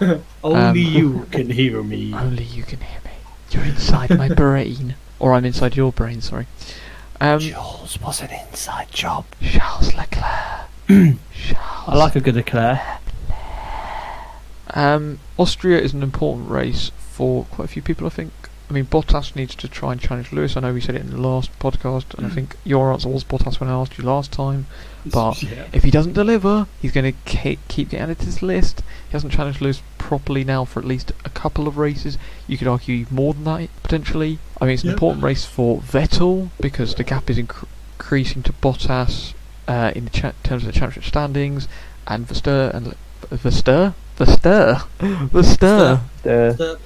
Only Um, you can hear me. Only you can hear me. You're inside my brain. Or I'm inside your brain, sorry. Um, Jules was an inside job. Charles Leclerc. Charles. I like a good eclair. Um, Austria is an important race for quite a few people, I think. I mean, Bottas needs to try and challenge Lewis. I know we said it in the last podcast, and I think your answer was Bottas when I asked you last time. But Yeah. if he doesn't deliver, he's going to keep getting added to this list. He hasn't challenged Lewis properly now for at least a couple of races. You could argue more than that, potentially. I mean, it's an Yep. important race for Vettel because the gap is incre- increasing to Bottas uh, in the cha- terms of the championship standings, and Verster and Le- Verster, Verster, Verster, The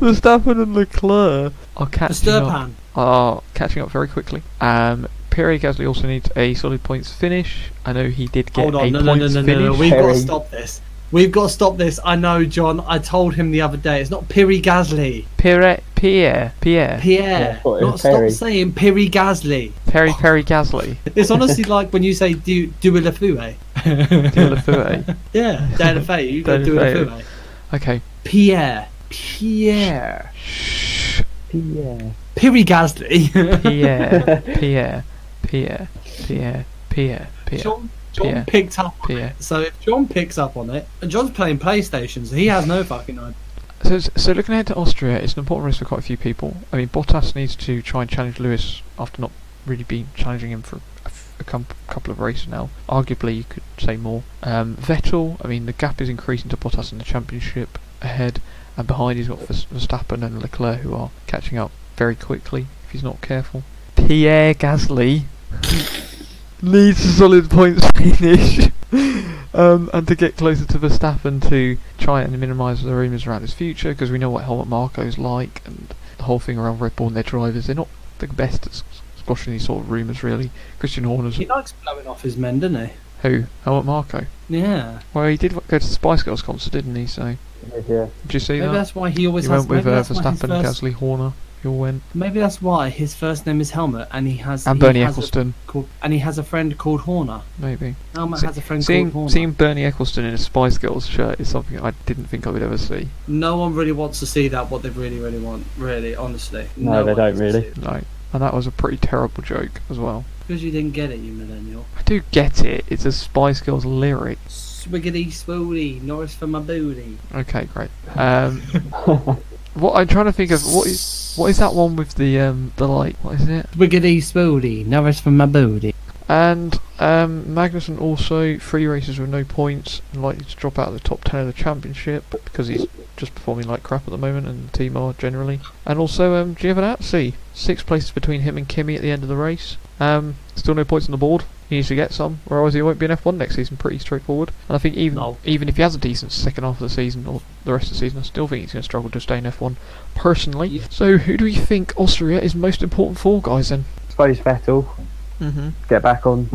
Verstappen and Leclerc are catching up are catching up very quickly. Um, Pierre Gasly also needs a solid points finish. I know he did get Hold on, a no, no, no, points no, no, finish. no. We've got to stop this. We've got to stop this. I know, John. I told him the other day. It's not Piri Gasly. Pierre, Pierre, Pierre, Pierre. I thought it Not stop Perry. saying Piri Gasly. Perry, Perry Gasly. It's honestly like when you say do do a lafue. Deulofeu. Yeah, Dan Lafay. You go do a Deulofeu. lafue. Okay. Pierre. Pierre. Shh. yeah. Piri Gasly. Pierre, Pierre, Pierre, Pierre, Pierre, Pierre, John, John Pierre. picked up. Pierre. So if John picks up on it, and John's playing PlayStation, so he has no fucking idea. So, so looking ahead to Austria, it's an important race for quite a few people. I mean, Bottas needs to try and challenge Lewis after not really been challenging him for a, f- a com- couple of races now. Arguably, you could say more. Um, Vettel, I mean, the gap is increasing to Bottas in the championship ahead, and behind he's got Vers- Verstappen and Leclerc who are catching up very quickly if he's not careful. Pierre Gasly needs a solid points finish. um, and to get closer to Verstappen to try and minimise the rumours around his future, because we know what Helmut Marko's like, and the whole thing around Red Bull and their drivers. They're not the best at squashing these sort of rumours, really. Christian Horner's He likes blowing off his men, doesn't he? who? Helmut Marko. Yeah. Well, he did go to the Spice Girls concert, didn't he? So Yeah. did you see Maybe that? that's why he always He went with maybe uh, that's why his Verstappen, first- Gasly, Horner. You all went, Maybe that's why his first name is Helmet, and he has and he Bernie has a Ecclestone, called, and he has a friend called Horner. maybe. Helmet See- has a friend Seeing, called Horner. seeing Bernie Ecclestone in a Spice Girls shirt is something I didn't think I would ever see. No one really wants to see that. What they really, really want, really, honestly. No, they don't really. see. No, and that was a pretty terrible joke as well. Because you didn't get it, you millennial. I do get it. It's a Spice Girls lyric. Swiggity swooty, Norris for my booty. Okay, great. Um, what I'm trying to think of what is what is that one with the um the like what is it? Wiggity spoody, nourish from my booty. And um, Magnussen also three races with no points and likely to drop out of the top ten of the championship because he's just performing like crap at the moment and the team are generally. And also um, Giovinazzi, six places between him and Kimi at the end of the race. Um, still no points on the board. He needs to get some, or otherwise he won't be in F1 next season. Pretty straightforward. And I think even No. even if he has a decent second half of the season or the rest of the season, I still think he's going to struggle to stay in F1 personally. Yeah. So who do we think Austria is most important for, guys? Then. I suppose Vettel Mm-hmm. get back on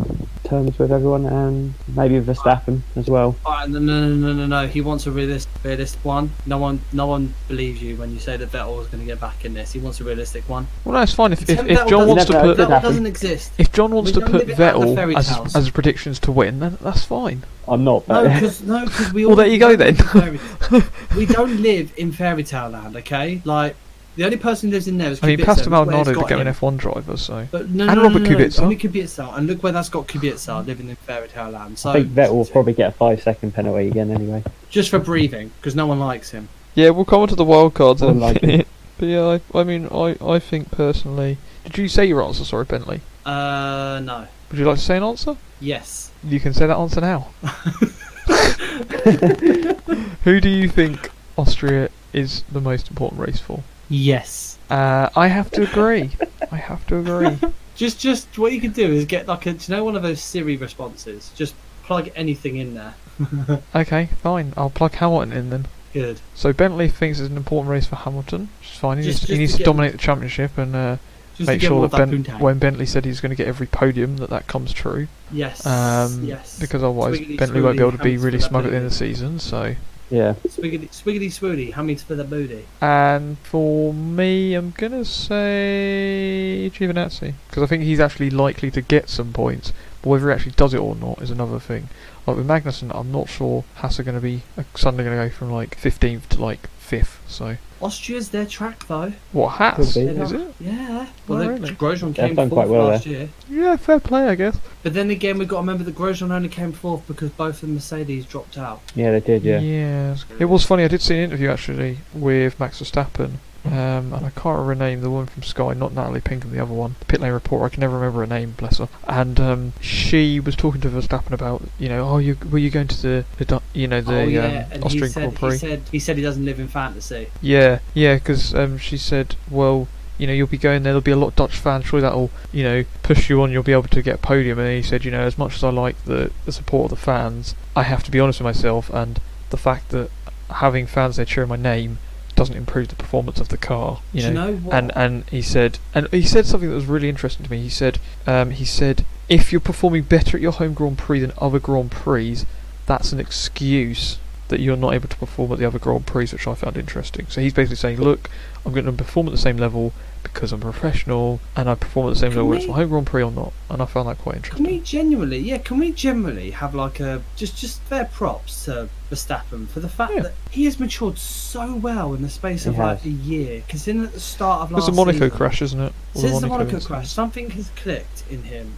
terms with everyone, and maybe Verstappen as well. Alright, no, no, no, no, no, no. He wants a realistic, realistic one. No one, no one believes you when you say that Vettel is going to get back in this. He wants a realistic one. Well, no, it's fine if if, if John wants to put Could Vettel doesn't exist. If John wants We to put live it out of the Vettel as as predictions to win, then that's fine. I'm not, No, because no, because we Well, all there you go then. live in fairy- we don't live in fairy tale land, okay? Like the only person who lives in there is I mean, Kubica. Pastor Look where it's Maldonado became an. F1 driver, so But no, And no, Robert no, no, no, Kubica. Only Kubica, and look where that's got Kubica living in fairy tale land. So I think Vettel will probably get a five second penalty again anyway. just for breathing, because no one likes him. yeah, we'll come on to the wild cards in a Unlikely. minute. But yeah, I, I mean, I I think personally. Did you say your answer? Sorry, Bentley. Uh, no. Would you like to say an answer? Yes. You can say that answer now. Who do you think Austria is the most important race for? Yes. Uh, I have to agree. I have to agree. Just, just what you can do is get like a, do you know, one of those Siri responses. Just plug anything in there. Okay, fine. I'll plug Hamilton in then. Good. So Bentley thinks it's an important race for Hamilton, which is fine. He Just- needs, he needs to to get- dominate the championship and uh, make sure that ben- poontang. when Bentley said he's going to get every podium, that that comes true. Yes. Um, yes. Because otherwise Swiggity, Bentley won't be able to be really smug at the end of the season. So, Yeah, Swiggity, swiggity, swoody, How many's for the booty? and for me, I'm gonna say Giovinazzi because I think he's actually likely to get some points. But whether he actually does it or not is another thing. Like with Magnussen, I'm not sure Haas are going to be uh, suddenly going to go from like 15th to like 5th. So Austria's their track though. what Haas Could be. is it? Yeah. Oh, Well, the really? Grosjean They've came done fourth quite well last year. Yeah, fair play, I guess. But then again, we've got to remember that Grosjean only came fourth because both of the Mercedes dropped out. yeah, they did. Yeah, Yes. It was funny. I did see an interview actually with Max Verstappen, um, and I can't remember her name. The woman from Sky, not Natalie Pink and the other one, the pit lane reporter. I can never remember her name. Bless her. And um, she was talking to Verstappen about, you know, oh, you were you going to the, the you know, the oh yeah, um, he Austrian said, Grand Prix? he said he said he doesn't live in fantasy. Yeah, yeah, because um, she said, well, you know, you'll be going there. There'll be a lot of Dutch fans. Surely that'll, you know, push you on. You'll be able to get a podium. And he said, you know, as much as I like the the support of the fans, I have to be honest with myself. And the fact that having fans there cheering my name doesn't improve the performance of the car. You Do you know. know? And and he said, and he said something that was really interesting to me. He said, um, he said, if you're performing better at your home Grand Prix than other Grand Prix, that's an excuse that you're not able to perform at the other Grand Prix, which I found interesting. So he's basically saying, look, I'm going to perform at the same level because I'm professional and I perform at the same Can level whether it's we- my home Grand Prix or not. And I found that quite interesting. Can we genuinely, yeah, can we generally have like a just just fair props to Verstappen for the fact Yeah. that he has matured so well in the space of like a year. Considering at the start of It's last a Monaco season, crash, isn't it? Or since the Monaco incident. crash, something has clicked in him.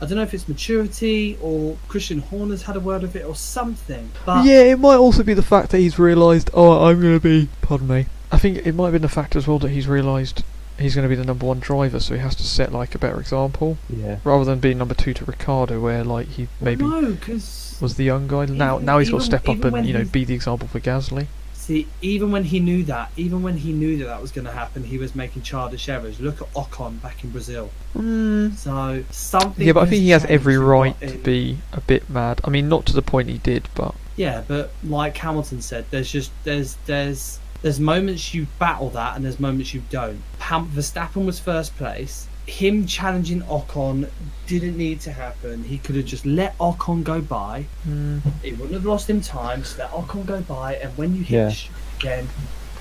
I don't know if it's maturity or Christian Horner's had a word of it or something. But Yeah, it might also be the fact that he's realised, oh, I'm going to be. Pardon me. I think it might have been the fact as well that he's realised he's going to be the number one driver, so he has to set like a better example yeah. rather than being number two to Ricciardo, where like he maybe no, because was the young guy. Now, Even- now he's got to step up and you know be the example for Gasly. See, even when he knew that, even when he knew that that was going to happen, he was making childish errors. Look at Ocon back in Brazil. Hmm. So something. Yeah, but I think he has every right to be a bit mad. I mean, not to the point he did, but Yeah, but like Hamilton said, there's just there's there's there's moments you battle that, and there's moments you don't. Verstappen was first place. Him challenging Ocon didn't need to happen. He could have just let Ocon go by. mm, It wouldn't have lost him time. So let Ocon go by, and when you hit Yeah. the again,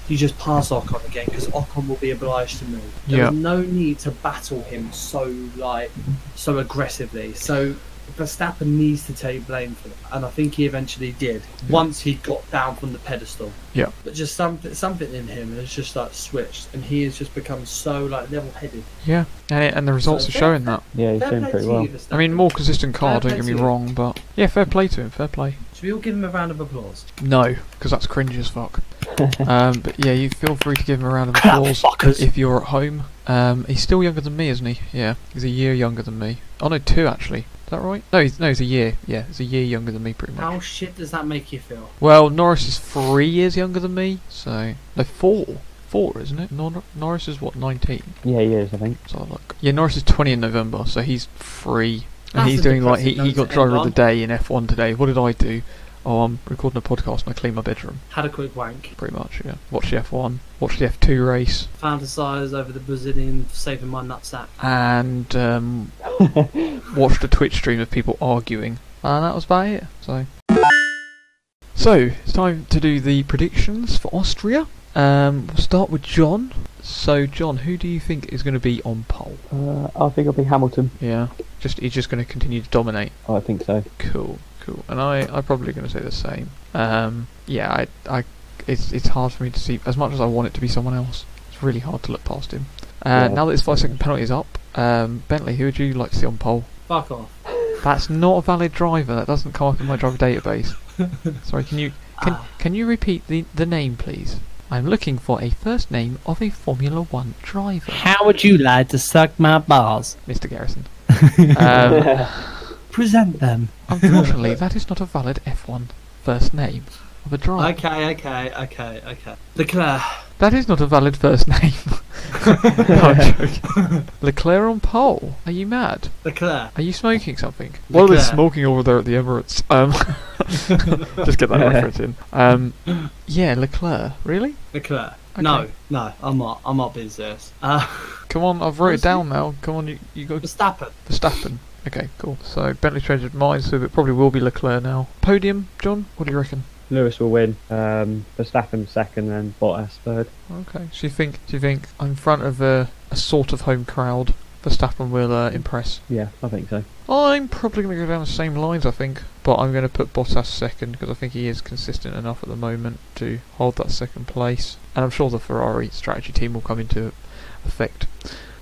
you just pass Ocon again because Ocon will be obliged to move. There's Yeah. no need to battle him so like so aggressively. So Verstappen needs to take blame for that, and I think he eventually did once he got down from the pedestal. Yeah. But just something something in him has just like switched, and he has just become so like level-headed. yeah, and, it, and the results So are fair- showing that. Yeah, he's Fair doing pretty well. you, I mean, more consistent car. Fair Don't get me to you. wrong, but yeah, fair play to him. Fair play. Should we all give him a round of applause? No, because that's cringe as fuck. um, but yeah, you feel free to give him a round of applause if you're at home. Um, he's still younger than me, isn't he? Yeah, he's a year younger than me. Oh no, two actually. Is that right? No, he's, no, he's a year. Yeah, he's a year younger than me, pretty much. How shit does that make you feel? Well, Norris is three years younger than me, so no four. Four, isn't it? Nor- Norris is what, 19? Yeah, he is, I think. So I look. Yeah, Norris is 20 in November, so he's three. And That's he's doing like he, he got driver of the day in F1 today. What did I do? Oh, I'm recording a podcast and I clean my bedroom. Had a quick wank. Pretty much, yeah. Watch the F1, watch the F2 race, Fantasise over the Brazilian saving my nutsack. and um, watched a Twitch stream of people arguing. And that was about it. So, so it's time to do the predictions for Austria. Um, we'll start with John. So, John, who do you think is going to be on pole? Uh, I think it'll be Hamilton. Yeah, just he's just going to continue to dominate. Oh, I think so. Cool, cool. And I, I'm probably going to say the same. Um, yeah, I, I, it's it's hard for me to see. As much as I want it to be someone else, it's really hard to look past him. Uh, Yeah. Now that his five second penalty is up, um, Bentley, who would you like to see on pole? Fuck off. That's not a valid driver. That doesn't come up in my driver database. Sorry, can you can Ah. can you repeat the the name, please? I'm looking for a first name of a Formula One driver, How would you like to suck my balls? Mr. Garrison. Um, Present them. unfortunately, that is not a valid F1 first name of a driver. Okay, okay, okay, okay. Leclerc. That is not a valid first name. no, I'm joking. Leclerc on pole. Are you mad? Leclerc. Are you smoking something? What are they smoking over there at the Emirates. Um, just get that reference in. Um, yeah, Leclerc. Really? Leclerc. Okay. No, no, I'm not. I'm not being serious. Uh, Come on, I've wrote it Honestly? down now. Come on, you, you go Verstappen. Verstappen. Okay, cool. So Bentley traded his mind, so it probably will be Leclerc now. Podium, John. What do you reckon? Lewis will win. Um, Verstappen second, and Bottas third. Okay. So you think? Do you think in front of a, a sort of home crowd, Verstappen will uh, impress? Yeah, I think so. I'm probably going to go down the same lines, I think. But I'm going to put Bottas second because I think he is consistent enough at the moment to hold that second place. And I'm sure the Ferrari strategy team will come into effect.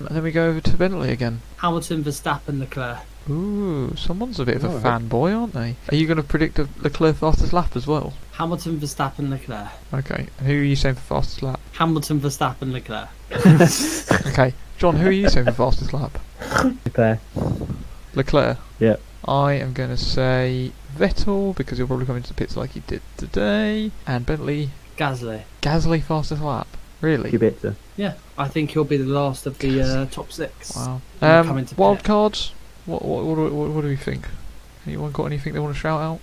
And then we go over to Bentley again. Hamilton, Verstappen, Leclerc. Ooh, someone's a bit of a Alright. fanboy, aren't they? Are you going to predict a Leclerc fastest lap as well? Hamilton, Verstappen, Leclerc. Okay. And who are you saying for fastest lap? Hamilton, Verstappen, Leclerc. Okay. John, who are you saying for fastest lap? Leclerc. Leclerc. Yep. I am going to say Vettel because he'll probably come into the pits like he did today. And Bentley, Gasly. Gasly fastest lap. Really? Kubica. Yeah, I think he'll be the last of the uh, top six. Wow. He'll come Um, wild pit. cards. What what, what, do we- what what do we think? Anyone got anything they want to shout out?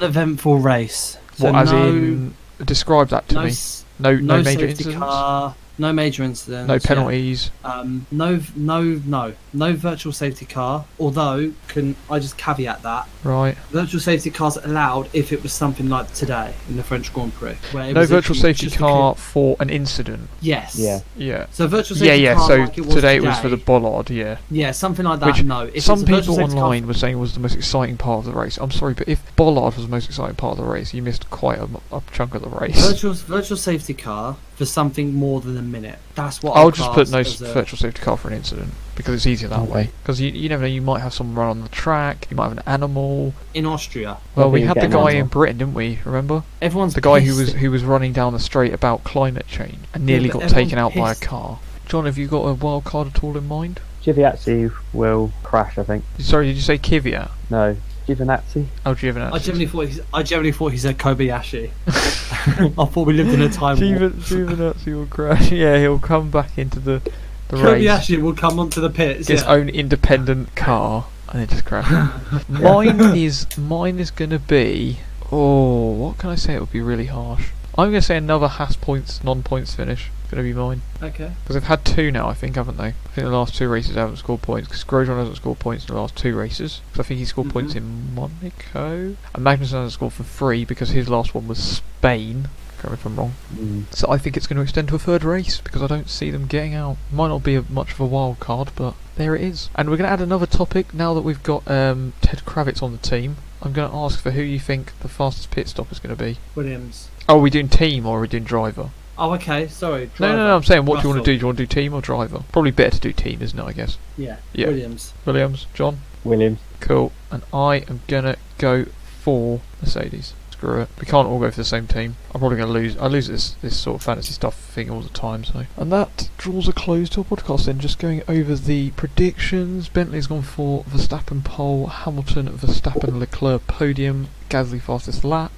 Uneventful race. So what as no, in describe that to no, me? No no, no, major safety incidents. car, no major incidents. no yeah. penalties. Um, no, no, no, no virtual safety car. Although, can I just caveat that Right. virtual safety cars allowed if it was something like today in the French Grand Prix, where it No was virtual safety just a car for an incident. Yes. Yeah. Yeah. So virtual Yeah, safety yeah. car So like it was today it was for the bollard. Yeah. yeah something like that. Which no, if Some it's a virtual people safety car- online were saying was the most exciting part of the race. I'm sorry, but if bollard was the most exciting part of the race, you missed quite a chunk of the race. virtual virtual safety car for something more than a minute. That's what I'll I'll just put no as s- a- virtual safety car for an incident because it's easier that Okay. way. Because you, you never know, you might have someone run on the track, you might have an animal. in Austria. Well, we had the guy in. Britain, didn't we? Remember Everyone's the guy who was who was running down the straight about climate change and nearly but got taken out everyone's by a car. John, have you got a wild card at all in mind? Giovinazzi will crash, I think. Sorry, did you say Kvyat? No, Giovinazzi. Oh, Giovinazzi. I generally thought he's, I generally thought he said Kobayashi. I thought we lived in a time warp. Giovinazzi will crash. Yeah, he'll come back into the the race. Kobayashi will come onto the pits. his yeah. own independent car and then just crash. mine is mine is gonna be oh what can I say? It would be really harsh. I'm gonna say another Haas points non points finish. Gonna be mine Okay. because they've had two now. I think haven't they? I think the last two races haven't scored points because Grosjean hasn't scored points in the last two races. 'cause I think he scored points Mhm. in Monaco and Magnussen hasn't scored for three because his last one was Spain. Correct me if I'm wrong. Mm. So I think it's going to extend to a third race because I don't see them getting out. Might not be a, much of a wild card, but there it is. And we're going to add another topic now that we've got um, Ted Kravitz on the team. I'm going to ask for who you think the fastest pit stop is going to be. Williams. Oh, are we doing team or are we doing driver? Oh, okay. Sorry. No, no, no. I'm saying, what do you want to do? Do you want to do team or driver? Probably better to do team, isn't it? I guess. Yeah. Yeah. Williams. Williams, John, Williams. cool. And I am gonna go for Mercedes. screw it. We can't all go for the same team. I'm probably going to lose. I lose this this sort of fantasy stuff thing all the time. So, and that draws a close to our podcast. Then, just going over the predictions. Bentley's gone for Verstappen pole, Hamilton, Verstappen, Leclerc podium, Gasly fastest lap.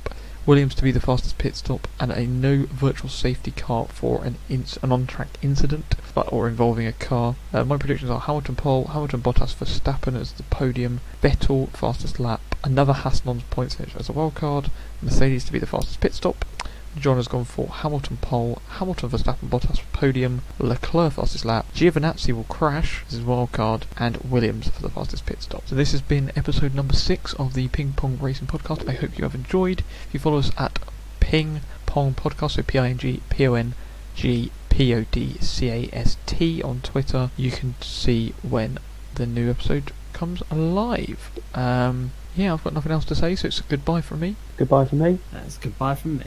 Williams to be the fastest pit stop, and a no virtual safety car for an an on-track incident, but or involving a car. Uh, my predictions are Hamilton pole, Hamilton Bottas Verstappen as the podium, Vettel fastest lap, another Hasselon's points finish as a wild card, Mercedes to be the fastest pit stop. John has gone for Hamilton pole, Hamilton Verstappen and Bottas podium, Leclerc fastest lap, Giovinazzi will crash, this is wild card, and Williams for the fastest pit stop. So this has been episode number six of the Ping Pong Racing Podcast. I hope you have enjoyed. If you follow us at Ping Pong Podcast, so P I N G P O N G P O D C A S T on Twitter, you can see when the new episode comes alive. Um, yeah, I've got nothing else to say, so it's a goodbye from me. Goodbye from me. That's goodbye from me.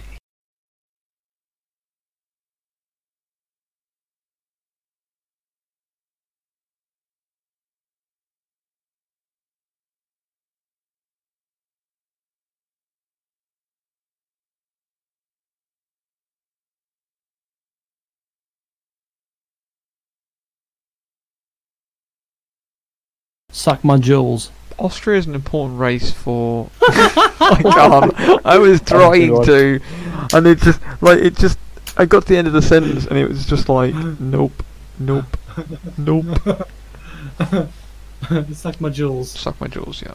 Suck my jewels. Austria is an important race for. I can't. I was trying to, and it just like it just. I got to the end of the sentence and it was just like, nope, nope, nope. Suck my jewels. Suck my jewels, yeah.